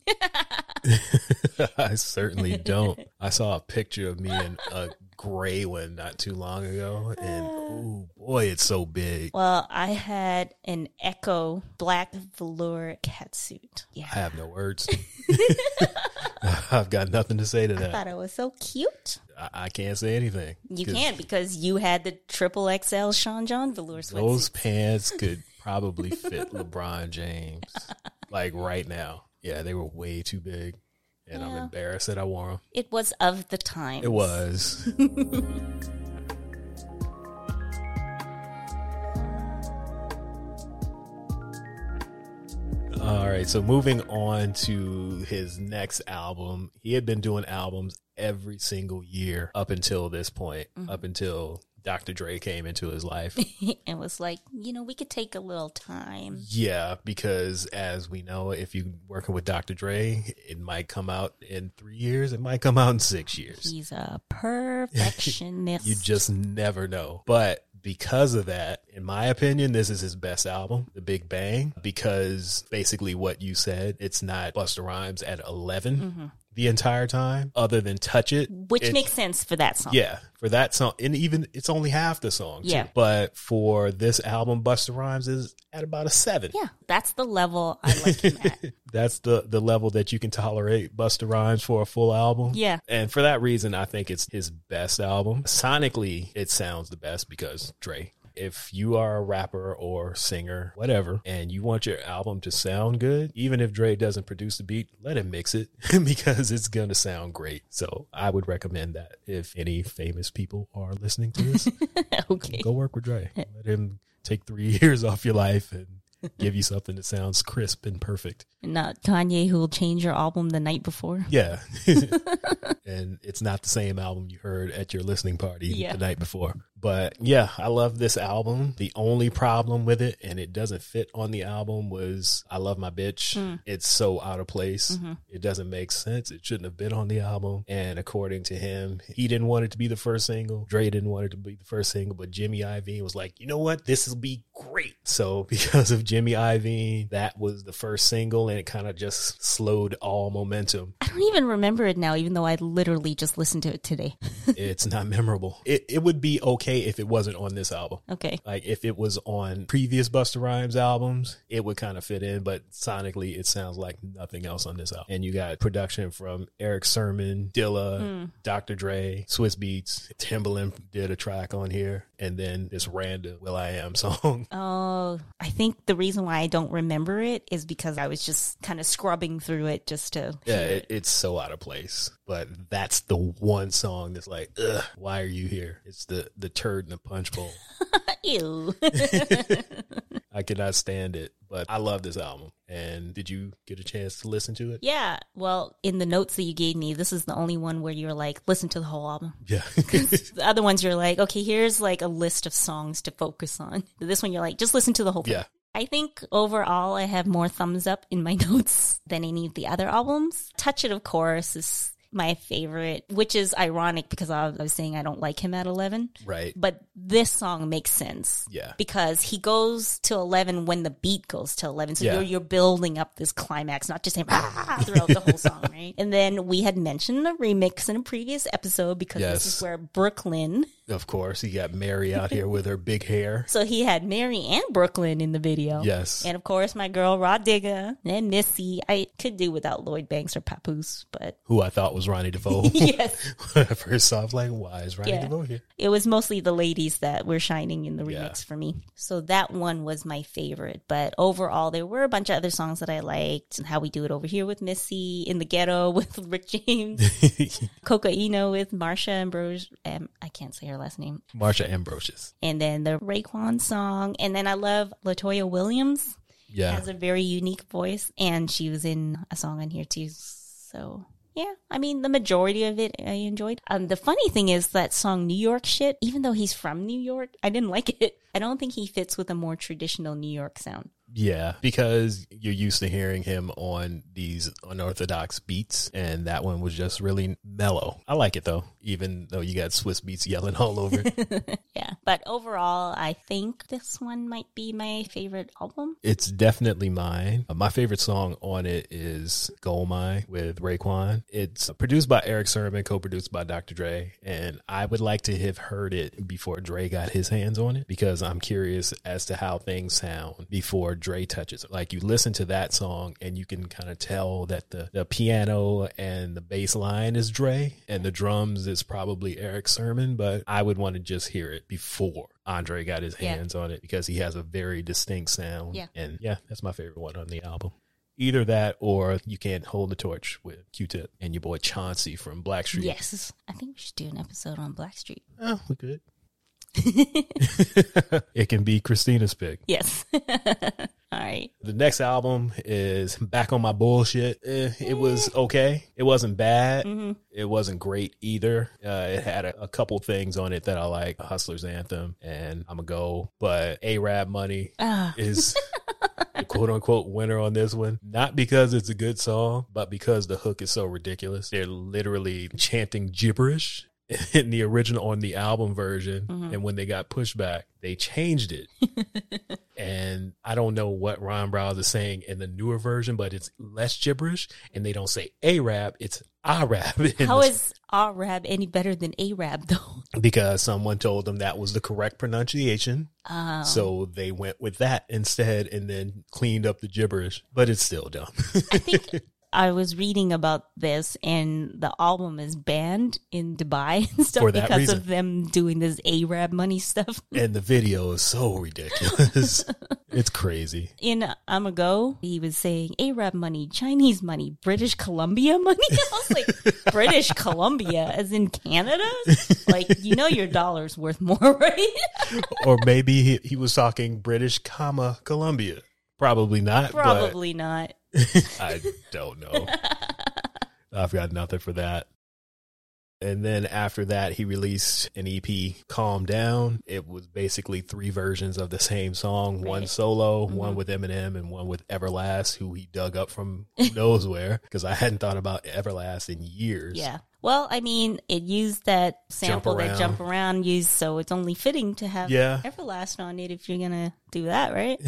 I certainly don't. I saw a picture of me in a gray one not too long ago, and oh boy, it's so big. Well, I had an Ecko black velour catsuit. Yeah. I have no words. I've got nothing to say to that. I thought it was so cute. I, I can't say anything. You can't because you had the triple XL Sean John velour Those pants could probably fit LeBron James, like right now. Yeah, they were way too big, and I'm embarrassed that I wore them. It was of the time. It was. All right, so moving on to his next album. He had been doing albums every single year up until this point, up mm-hmm. until Dr. Dre came into his life. and was like, you know, we could take a little time. Yeah, because as we know, if you're working with Dr. Dre, it might come out in three years, it might come out in six years. He's a perfectionist. You just never know. But because of that, in my opinion, this is his best album, The Big Bang, because basically what you said, it's not Busta Rhymes at 11 mm-hmm. The entire time, other than Touch It. which makes sense for that song. yeah, for that song, and even it's only half the song. too. Yeah. but for this album, Busta Rhymes is at about a seven. Yeah, that's the level I like him at. That's the the level that you can tolerate Busta Rhymes for a full album. Yeah. And for that reason, I think it's his best album. Sonically, it sounds the best because Dre. If you are a rapper or singer, whatever, and you want your album to sound good, even if Dre doesn't produce the beat, let him mix it because it's going to sound great. So I would recommend that if any famous people are listening to this, okay. go work with Dre. Let him take three years off your life and give you something that sounds crisp and perfect. Not Kanye who will change your album the night before. Yeah. and it's not the same album you heard at your listening party Yeah. the night before. But yeah, I love this album. The only problem with it, and it doesn't fit on the album, was I Love My Bitch. Hmm. It's so out of place. Mm-hmm. It doesn't make sense. It shouldn't have been on the album. And according to him, he didn't want it to be the first single. Dre didn't want it to be the first single, but Jimmy Iovine was like, you know what? This will be great. So because of Jimmy Iovine, that was the first single, and it kind of just slowed all momentum. I don't even remember it now, even though I literally just listened to it today. it's not memorable. It it would be okay okay if it wasn't on this album. Okay. Like if it was on previous Busta Rhymes albums, it would kind of fit in, but sonically it sounds like nothing else on this album. And you got production from Erick Sermon, Dilla, hmm. Dr. Dre, Swizz Beatz, Timbaland did a track on here, and then this random will.i.am song. Oh, I think the reason why I don't remember it is because I was just kind of scrubbing through it just to. Yeah, it, it's so out of place. But that's the one song that's like, ugh, why are you here? It's the the turd in the punch bowl. Ew. I cannot stand it, but I love this album. And did you get a chance to listen to it? yeah. Well, in the notes that you gave me, this is the only one where you're like, listen to the whole album. Yeah. The other ones you're like, okay, here's like a list of songs to focus on. This one you're like, just listen to the whole thing. yeah. I think overall I have more thumbs up in my notes than any of the other albums. Touch It, of course, is my favorite, which is ironic because I was saying I don't like him at 11. Right. But this song makes sense. Yeah. Because he goes to 11 when the beat goes to 11. So Yeah. you're, you're building up this climax, not just saying "Ah," throughout the whole song, right? And then we had mentioned the remix in a previous episode because Yes. this is where Brooklyn, Of course, he got Mary out here with her big hair. so he had Mary and Brooklyn in the video. Yes. And of course, my girl Rah Digga and Missy. I could do without Lloyd Banks or Papoose, but Who I thought was Ronnie DeVoe. yes, when I first saw, I was like, why is Ronnie Yeah. DeVoe here? it was mostly the ladies that were shining in the remix Yeah. for me. So that one was my favorite. But overall, there were a bunch of other songs that I liked. And How We Do It Over Here with Missy, In the Ghetto with Rick James, Cocaina with Marsha Ambrose. Um, I can't say her last name. Marsha Ambrosius. And then the Raekwon song. And then I love Latoya Williams. Yeah. has a very unique voice, and she was in a song on here too. So yeah, I mean the majority of it I enjoyed. Um, the funny thing is that song "New York Shit," even though he's from New York, I didn't like it. I don't think he fits with a more traditional New York sound. Yeah, because you're used to hearing him on these unorthodox beats, and that one was just really mellow. I like it though, even though you got Swizz Beatz yelling all over. Yeah, but overall, I think this one might be my favorite album. it's definitely mine. Uh, My favorite song on it is Gold Mine with Raekwon. It's produced by Erick Sermon, co-produced by Dr. Dre, and I would like to have heard it before Dre got his hands on it because I'm curious as to how things sound before Dre touches it. Like you listen to that song and you can kind of tell that the, the piano and the bass line is Dre and the drums is probably Erick Sermon, but I would want to just hear it before Andre got his Yeah. hands on it because he has a very distinct sound. Yeah. And yeah, that's my favorite one on the album. Either that or You Can't Hold the Torch with Q Tip and your boy Chauncey from Blackstreet. Yes, I think we should do an episode on Blackstreet. Oh, we good. it can be Christina's pick. Yes. All right. The next album is Back on My Bullshit. Eh, it was okay. It wasn't bad. It wasn't great either. Uh, it had a, a couple things on it that I like. Hustler's Anthem and I'm a Go. But A-Rab Money Ah. is quote unquote winner on this one. Not because it's a good song, but because the hook is so ridiculous. They're literally chanting gibberish in the original on the album version. Mm-hmm. And when they got pushback, they changed it. and I don't know what Ron Browz is saying in the newer version, but it's less gibberish. And they don't say A-Rab, it's A-Rab. How is R-Rab any better than A-Rab though? because someone told them that was the correct pronunciation. Oh. So they went with that instead and then cleaned up the gibberish, but it's still dumb. I think I was reading about this, and the album is banned in Dubai and stuff because reason. of them doing this Arab money stuff. and the video is so ridiculous. it's crazy. In I'm a Go, he was saying Arab money, Chinese money, British Columbia money. I was like, British Columbia, as in Canada? Like, you know, your dollar's worth more, right? Or maybe he, he was talking British, comma, Columbia. Probably not. Probably not. I don't know. I've got nothing for that. And then after that, he released an EP, Calm Down. It was basically three versions of the same song one Right. solo, one mm-hmm. with Eminem, and one with Everlast, who he dug up from who knows where, because I hadn't thought about Everlast in years. Yeah. Well, I mean, it used that sample that jump around used, so it's only fitting to have Yeah. Everlast on it if you're gonna do that, right?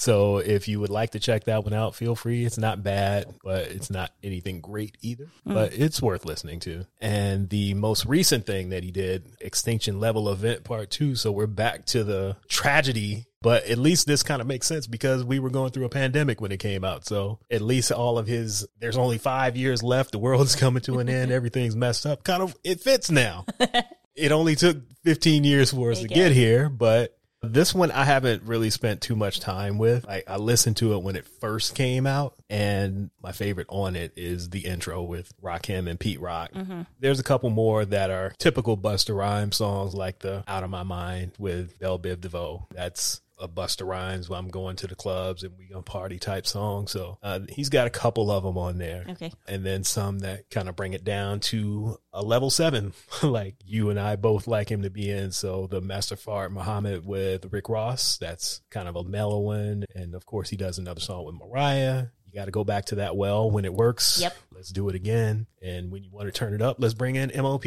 So if you would like to check that one out, feel free. It's not bad, but it's not anything great either. Mm. But it's worth listening to. And the most recent thing that he did, Extinction Level Event Part 2. So we're back to the tragedy but at least this kind of makes sense because we were going through a pandemic when it came out. So at least all of his, there's only five years left. The world's coming to an end. Everything's messed up. Kind of, it fits now. it only took 15 years for us to get here, but this one I haven't really spent too much time with. I, I, listened to it when it first came out, and my favorite on it is the intro with Rakim and Pete Rock. Mm-hmm. There's a couple more that are typical Busta Rhymes songs, like the Out of My Mind with Bell Biv DeVoe. That's a Busta Rhymes when I'm going to the clubs and we gonna party type song. So uh, he's got a couple of them on there. Okay. And then some that kind of bring it down to a level seven, like you and I both like him to be in. So the Master Fard Muhammad with Rick Ross, that's kind of a mellow one. And of course he does another song with Mariah. You got to go back to that well when it works. Yep. Let's do it again. And when you want to turn it up, let's bring in MOP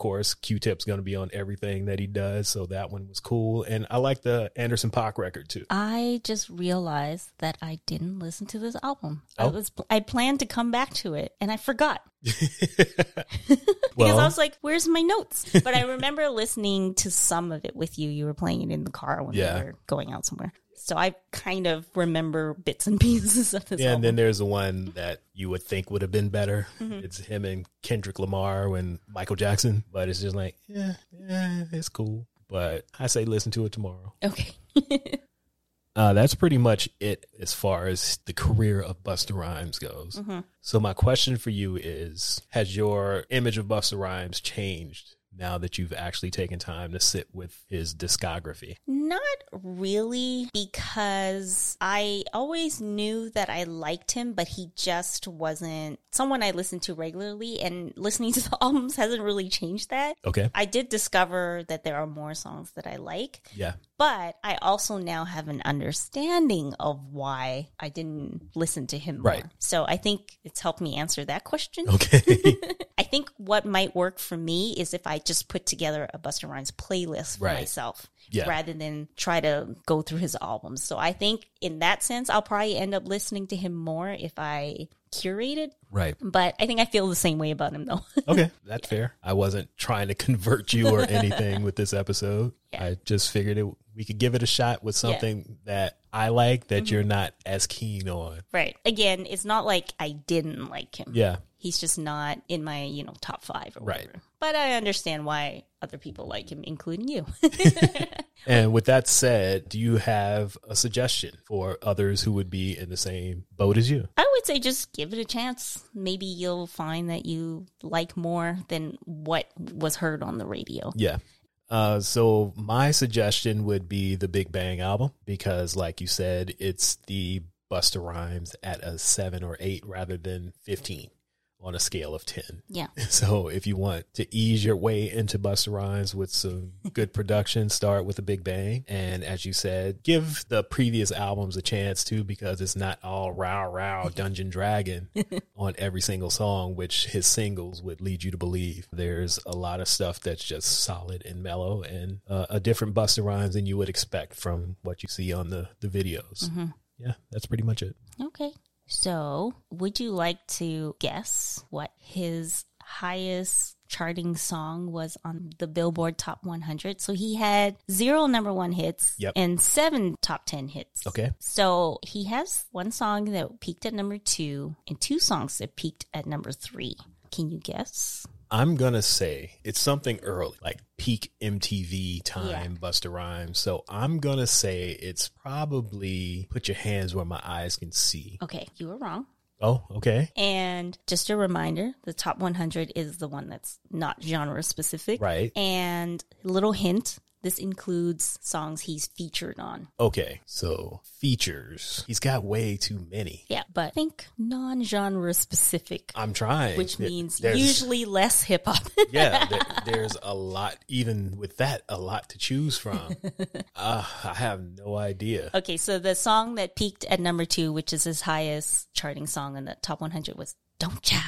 course, Q-Tip's going to be on everything that he does, so that one was cool. And I like the Anderson .Paak record too. I just realized that I didn't listen to this album. Oh. I was I planned to come back to it, and I forgot. because well, I was like, "Where's my notes?" But I remember listening to some of it with you. You were playing it in the car when yeah. we were going out somewhere. So I kind of remember bits and pieces of this. Yeah, album. and then there's the one that you would think would have been better. Mm-hmm. It's him and Kendrick Lamar and Michael Jackson, but it's just like, yeah, yeah, it's cool. But I say listen to it tomorrow. Okay. uh, that's pretty much it as far as the career of Busta Rhymes goes. Mm-hmm. So my question for you is: Has your image of Busta Rhymes changed now that you've actually taken time to sit with his discography? Not really, because I always knew that I liked him, but he just wasn't someone I listened to regularly, and listening to the albums hasn't really changed that. Okay. I did discover that there are more songs that I like. Yeah. But I also now have an understanding of why I didn't listen to him right. more. So I think it's helped me answer that question. Okay. I think what might work for me is if I just put together a Busta Rhymes playlist for right. myself yeah. rather than try to go through his albums. So I think in that sense, I'll probably end up listening to him more if I curated. Right. But I think I feel the same way about him though. okay. That's yeah. fair. I wasn't trying to convert you or anything with this episode. Yeah. I just figured it we could give it a shot with something that I like that mm-hmm. you're not as keen on. Right. Again, it's not like I didn't like him. Yeah. He's just not in my, you know, top five or right. whatever. But I understand why other people like him, including you. and with that said, do you have a suggestion for others who would be in the same boat as you? I would say just give it a chance. Maybe you'll find that you like more than what was heard on the radio. Yeah. Uh, so my suggestion would be the Big Bang album because, like you said, it's the Busta Rhymes at a seven or eight rather than fifteen on a scale of 10. Yeah. So if you want to ease your way into Busta Rhymes with some good production, start with a big bang. And as you said, give the previous albums a chance too, because it's not all row row dungeon dragon on every single song, which his singles would lead you to believe. There's a lot of stuff that's just solid and mellow and uh, a different Busta Rhymes than you would expect from what you see on the, the videos. Mm-hmm. Yeah, that's pretty much it. Okay. So, would you like to guess what his highest charting song was on the Billboard Top 100? So, he had zero number one hits yep. and seven top 10 hits. Okay. So, he has one song that peaked at number two and two songs that peaked at number three. Can you guess? I'm gonna say it's something early, like peak MTV time, yeah. Busta Rhymes. So I'm gonna say it's probably put your hands where my eyes can see. Okay, you were wrong. Oh, okay. And just a reminder, the top 100 is the one that's not genre specific. Right. And little hint, this includes songs he's featured on. Okay, so features. He's got way too many. Yeah, but think non genre specific. I'm trying. Which means usually less hip hop. yeah, there, there's a lot, even with that, a lot to choose from. uh, I have no idea. Okay, so the song that peaked at number two, which is his highest charting song in the top 100, was Don't Ya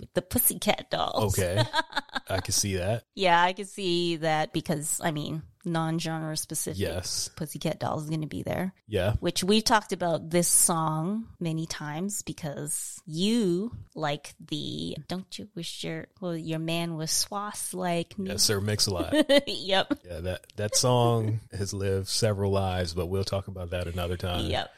with the Pussycat Dolls. Okay. I can see that. Yeah, I can see that because I mean, non-genre specific. Yes. Pussycat Dolls is going to be there. Yeah. Which we've talked about this song many times because you like the "Don't you wish your well your man was swass like me." Yes, Sir Mix-a-Lot. yep. yeah, that that song has lived several lives, but we'll talk about that another time. Yep.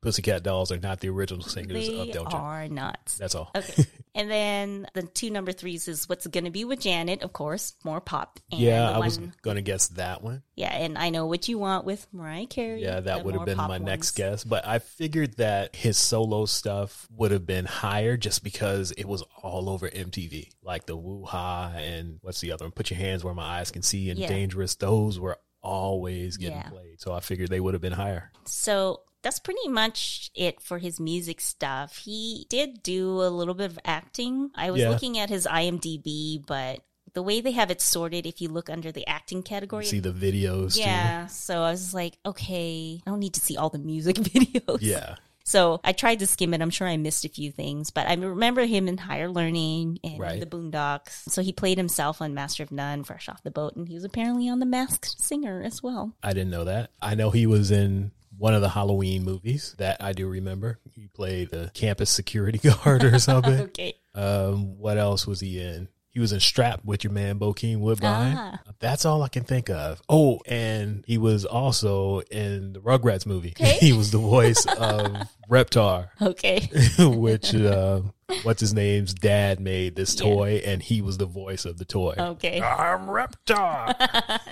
Pussycat Dolls are not the original singers They of Don't You. are not. That's all. Okay. and then the two number threes is what's going to be with Janet, of course, more pop. And yeah, I was one- to guess that one. Yeah, and I know what you want with Mariah Carey. Yeah, that would have been my next guess. But I figured that his solo stuff would have been higher just because it was all over MTV. Like the Woo Ha and what's the other one? Put Your Hands Where My Eyes Can See and Yeah. Dangerous. Those were always getting Yeah. played. So I figured they would have been higher. So that's pretty much it for his music stuff. He did do a little bit of acting. I was Yeah. looking at his IMDb, but the way they have it sorted, if you look under the acting category, See the videos. too. yeah. So I was like, okay, I don't need to see all the music videos. Yeah. So I tried to skim it. I'm sure I missed a few things, but I remember him in Higher Learning and Right. the Boondocks. So he played himself on Master of None, Fresh Off the Boat, and he was apparently on The Masked Singer as well. I didn't know that. I know he was in one of the Halloween movies that I do remember. He played the campus security guard or something. Okay. Um, what else was he in? He was in Strap with your man Bokeem Woodbine. Ah. That's all I can think of. Oh, and he was also in the Rugrats movie. Okay. he was the voice of Reptar, Okay. which uh, what's his name's dad made this Yeah. toy, and he was the voice of the toy. Okay. I'm Reptar.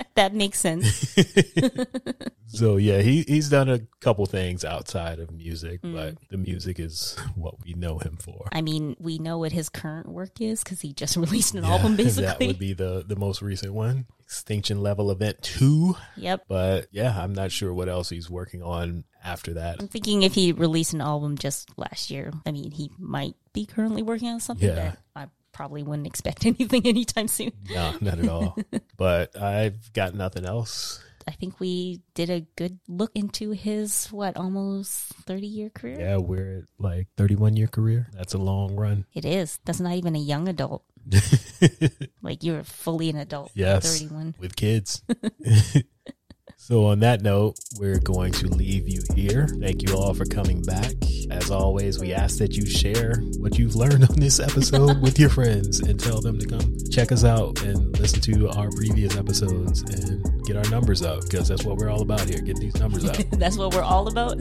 that makes sense. so yeah, he he's done a couple things outside of music, Mm. but the music is what we know him for. I mean, we know what his current work is because he just released an Yeah, album, Basically, that would be the the most recent one, Extinction Level Event Two. yep. But yeah, I'm not sure what else he's working on after that. I'm thinking if he released an album just last year, I mean, he might be currently working on something Yeah. that I probably wouldn't expect anything anytime soon. No, not at all. but I've got nothing else. I think we did a good look into his, what, almost 30 year career? Yeah, we're at like 31 year career. That's a long run. It is. That's not even a young adult. Like, you're fully an adult. Yes. 31. with kids. so, on that note, we're going to leave you here. Thank you all for coming back. As always, we ask that you share what you've learned on this episode with your friends and tell them to come check us out and listen to our previous episodes and get our numbers up because that's what we're all about here getting these numbers up. That's what we're all about.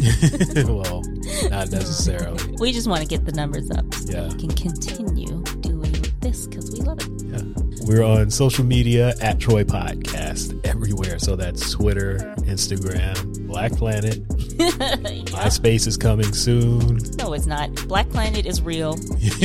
well, not necessarily. we just want to get the numbers up so Yeah. we can continue this because we love it. Yeah. We're on social media at Troy Podcast everywhere. So that's Twitter, Instagram, Black Planet. MySpace is coming soon. No, it's not. Black Planet is real.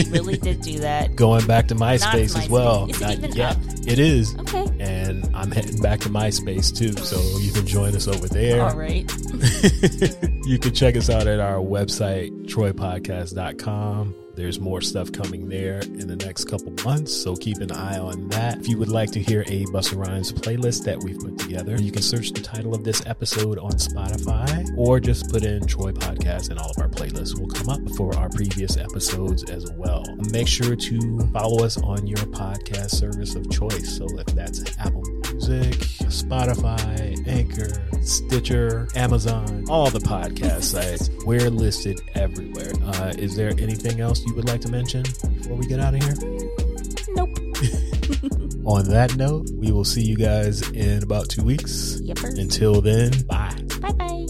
Really did do that. Going back to MySpace as well. Is it Not even yet. up? It is. Okay. And I'm heading back to MySpace too. So you can join us over there. All right. you can check us out at our website, troypodcast.com. There's more stuff coming there in the next couple months, so keep an eye on that. If you would like to hear a Busta Rhymes playlist that we've put together, you can search the title of this episode on Spotify or just put in Troy Podcast and all of our playlists will come up for our previous episodes as well. Make sure to follow us on your podcast service of choice. So if that's Apple Music, Spotify, Anchor, Stitcher, Amazon, all the podcast sites, we're listed everywhere. Uh, is there anything else you would like to mention before we get out of here? Nope. On that note, we will see you guys in about two weeks. Until then, bye. Bye bye.